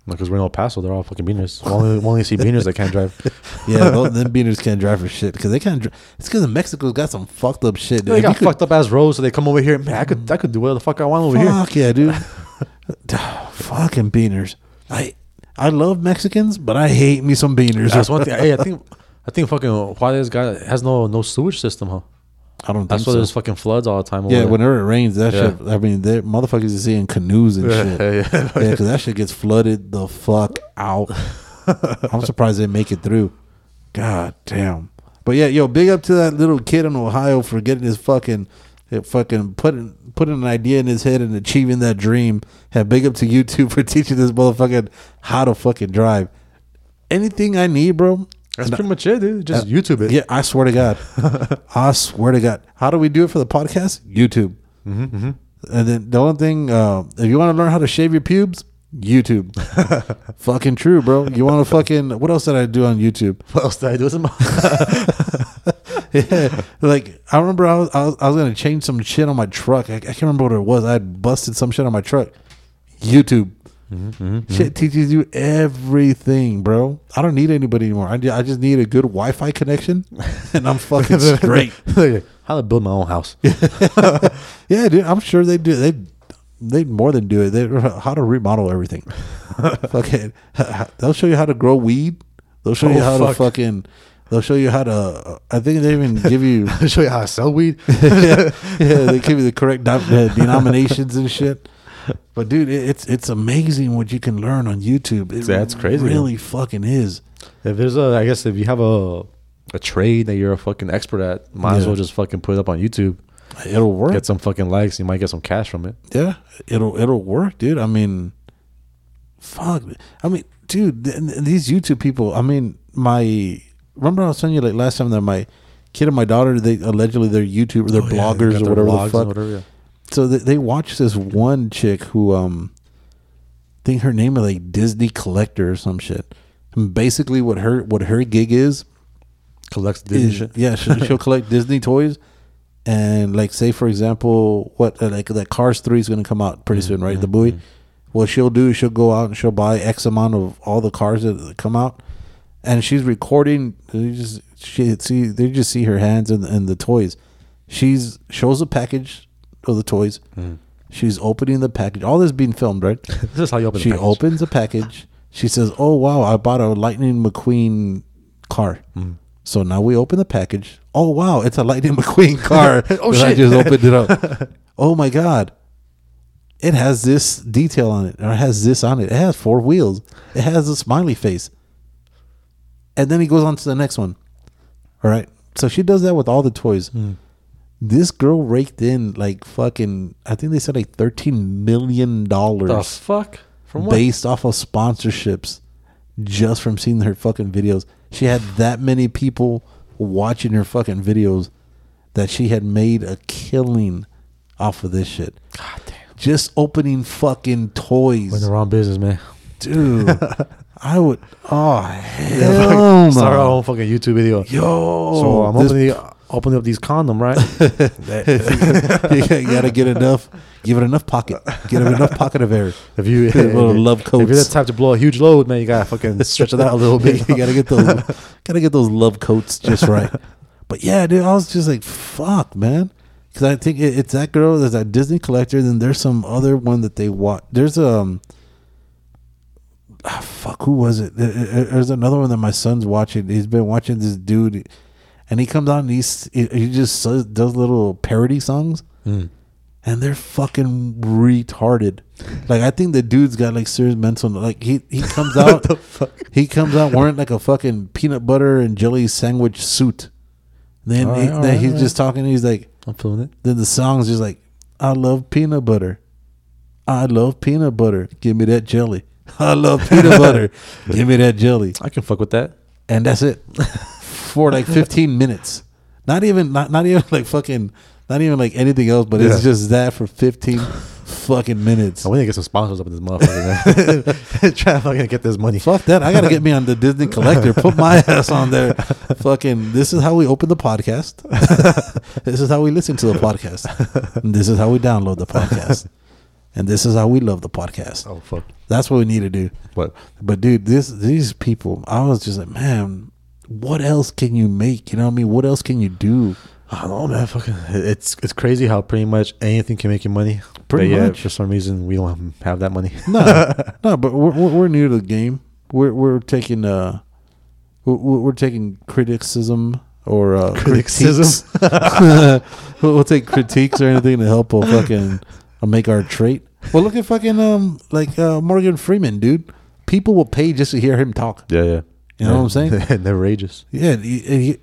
Because we're in El Paso, they're all fucking beaners. We only, only see beaners that can't drive. Yeah, those, them beaners can't drive for shit because they can't. Dri- it's because Mexico's got some fucked up shit. They If got could- fucked up ass roads, so they come over here. Man, I could I could do whatever the fuck I want over here. Fuck yeah, dude. Fucking beaners. I I love Mexicans, but I hate me some beaners. That's one thing. Hey, I think I think fucking Juarez guy has no no sewage system, huh? I don't think That's why so. there's fucking floods all the time. Yeah, whenever it rains, that Yeah. shit. I mean, they motherfuckers is seeing canoes and shit. yeah, Yeah, yeah. because that shit gets flooded the fuck out. I'm surprised they make it through. God damn. But yeah, yo, big up to that little kid in Ohio for getting his fucking, eh, fucking putting putting an idea in his head and achieving that dream. And big up to YouTube for teaching this motherfucker how to fucking drive. Anything I need, bro. That's pretty much it, dude. Just YouTube it. Yeah, I swear to God. I swear to God. How do we do it for the podcast? YouTube. Mm-hmm, And then the only thing, uh, if you want to learn how to shave your pubes, YouTube. fucking true, bro. You want to fucking, what else did I do on YouTube? What else did I do? Yeah, like I remember I was, I was I was gonna change some shit on my truck. I, I can't remember what it was. I had busted some shit on my truck. YouTube. Mm-hmm, shit mm-hmm. teaches you everything, bro. I don't need anybody anymore. I, I just need a good Wi-Fi connection, and I'm fucking straight. how to build my own house. Yeah, dude. I'm sure they do. They they more than do it. They how to remodel everything. fucking, they'll show you how to grow weed. They'll show you Oh, how fuck. to fucking. They'll show you how to. I think they even give you. Show you how to sell weed. yeah, yeah, they give you the correct de- denominations and shit. But dude, it, it's it's amazing what you can learn on YouTube. It That's crazy, Really fucking is. If there's a, I guess if you have a a trade that you're a fucking expert at, might as well just fucking put it up on YouTube. It'll work. Get some fucking likes. You might get some cash from it. Yeah, it'll it'll work, dude. I mean, fuck. I mean, dude, th- th- these YouTube people. I mean, my remember I was telling you like last time that my kid and my daughter they allegedly they're YouTubers, they're Oh, yeah, bloggers or whatever the fuck. whatever, yeah. So they, they watch this one chick who um, I think her name is like Disney collector or some shit. And basically, what her what her gig is Collects Disney is- shit. Yeah, she'll, she'll collect Disney toys, and like say for example, what uh, like that Cars Three is going to come out pretty soon, right? The movie. What she'll do is she'll go out and she'll buy X amount of all the cars that come out, and she's recording. You just she see they just see her hands and and the toys. She's shows a package of the toys. She's opening the package. All this being filmed, right? This is how you open. It. She the opens a package. She says, "Oh wow, I bought a Lightning McQueen car." Mm. So now we open the package. Oh wow, it's a Lightning McQueen car. Oh, that I shit. just opened it up. oh my god, it has this detail on it, or it has this on it. It has four wheels. It has a smiley face. And then he goes on to the next one. All right. So she does that with all the toys. Hmm. This girl raked in like fucking. I think they said like thirteen million dollars The fuck from what? based off of sponsorships just from seeing her fucking videos. She had that many people watching her fucking videos that she had made a killing off of this shit. God damn. Just opening fucking toys. We're in the wrong business, man. Dude, I would. Oh, hell Start our own fucking YouTube video. Yo. so I'm this- opening. Open up these condom, right? you gotta get enough. Give it enough pocket. Give it enough pocket of air. if you Little love if you're the coats. type to blow a huge load, man, you gotta fucking stretch it out a little bit. you gotta get those. gotta get those love coats just right. But yeah, dude, I was just like, fuck, man. Because I think it, it's that girl. There's that Disney collector. Then there's some other one that they watch. There's um. Ah, fuck, who was it? There- there- There's another one that my son's watching. He's been watching this dude, and he comes out and he's he, he just does little parody songs, Mm. and they're fucking retarded. Like I think the dude's got like serious mental. Like he he comes out. He comes out wearing like a fucking peanut butter and jelly sandwich suit. Then, All he, right, then right, he's all just talking. He's like, I'm feeling it. then the song's just like, I love peanut butter. I love peanut butter. Give me that jelly. I love peanut butter. Give me that jelly. I can fuck with that. And that's it for like 15 minutes. Not even, not not even like fucking, not even like anything else. But it's Yeah. just that for 15 fucking minutes. I want to get some sponsors up in this motherfucker, man. Try to fucking get this money. Fuck that. I got to get me on the Disney Collector. Put my ass on there. Fucking, this is how we open the podcast. this is how we listen to the podcast. And this is how we download the podcast. And this is how we love the podcast. Oh fuck! That's what we need to do. What? But dude, this these people, I was just like, man, what else can you make? You know what I mean? What else can you do? I don't know, man. Fucking, it's it's crazy how pretty much anything can make you money. Pretty but yeah, much. for some reason we don't have that money. No, no, but we're, we're new to the game. We're we're taking uh, we're, we're taking criticism or uh, Criticism? we'll, we'll take critiques or anything to help us fucking uh, make our trait. Well, look at fucking um like uh, Morgan Freeman, dude. People will pay just to hear him talk. yeah, yeah. You know what I'm saying? they're outrageous. Yeah, he, he,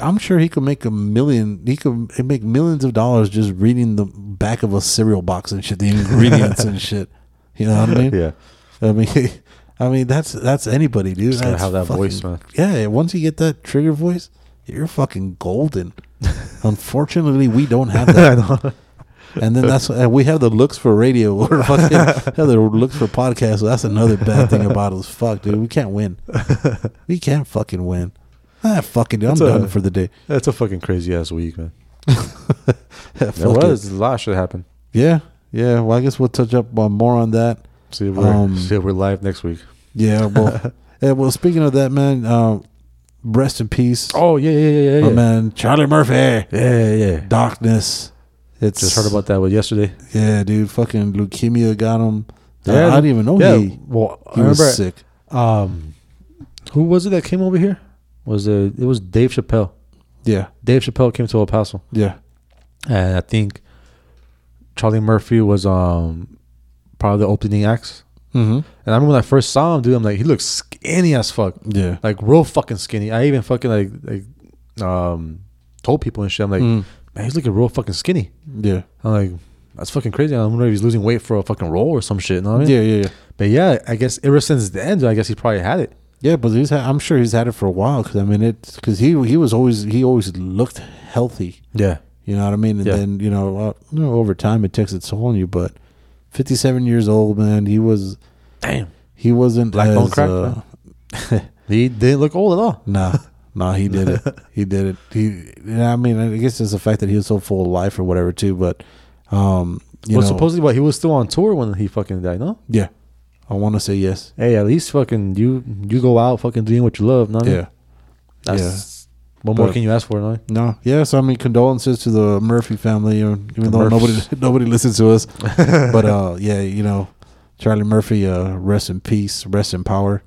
I'm sure he could make a million. He could make millions of dollars just reading the back of a cereal box and shit, the ingredients and shit. You know what I mean? Yeah. I mean, I mean that's that's anybody, dude. Just gotta That's have that fucking- voice, man. Yeah, once you get that trigger voice, you're fucking golden. Unfortunately, we don't have that. And then that's and we have the looks for radio or fucking have the looks for podcasts. So that's another bad thing about us. Fuck, dude, we can't win. We can't fucking win. Ah, fucking, dude, I'm a- done for the day. That's a fucking crazy ass week, man. Fuck There it. was a lot should happen. Yeah, yeah. Well, I guess we'll touch up on more on that. See if we're Um, see if we're live next week. Yeah. Well, yeah. Well, speaking of that, man. Uh, rest in peace. Oh yeah, yeah, yeah, yeah. my yeah. man, Charlie Murphy. Yeah, yeah, yeah. Darkness. It's Just heard about that with yesterday. Yeah, dude. Fucking leukemia got him. Yeah, I didn't even know yeah, he well, he I was remember. sick. Um, who was it that came over here? Was it? It was Dave Chappelle. Yeah, Dave Chappelle came to El Paso, yeah. and I think Charlie Murphy was um part of the opening acts. Mm-hmm. And I remember when I first saw him, dude, I'm like, he looks skinny as fuck, Yeah. like real fucking skinny. I even fucking like like um told people and shit. I'm like, Mm. Man, he's looking real fucking skinny. Yeah. I'm like, that's fucking crazy. I wonder if he's losing weight for a fucking role or some shit. You know what I mean? Yeah, yeah, yeah. But yeah, I guess ever since then, I guess he probably had it. Yeah, but he's had, I'm sure he's had it for a while because I mean it because he he was always he always looked healthy. Yeah. You know what I mean? And Yeah. then you know, uh, you know, over time it takes its toll on you. But 57 years old, man, he was Damn. he wasn't Black as, bone crack, uh, He didn't look old at all. Nah, nah, he did it. He did it. He, yeah, I mean, I guess it's the fact that he was so full of life or whatever too. But, um, you well, know, supposedly, what he was still on tour when he fucking died. No. yeah, I want to say yes. Hey, at least fucking you you go out fucking doing what you love. No. Yeah, That's what more But- can you ask for? No. no, yeah. So I mean, condolences to the Murphy family. You know, even The though nobody nobody listens to us, but uh, yeah, you know, Charlie Murphy, uh, rest in peace, rest in power,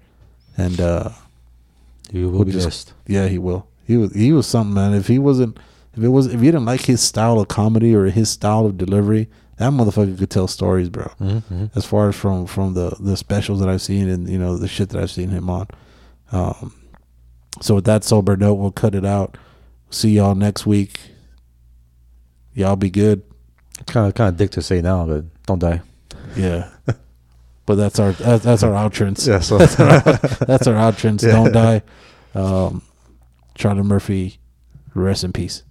and uh, You will be just- missed. yeah, he will. He was he was something, man. If he wasn't, if it was, if you didn't like his style of comedy or his style of delivery, that motherfucker could tell stories, bro. Mm-hmm. as far as from from the the specials that I've seen and you know the shit that I've seen him on. Um, so with that sober note, we'll cut it out. See y'all next week. Y'all be good. Kind of kind of dick to say now, but don't die. Yeah. but that's our that's, that's our outrance. Yeah. So That's our, that's our outrance. Yeah. Don't die. Um, Charlie Murphy, rest in peace.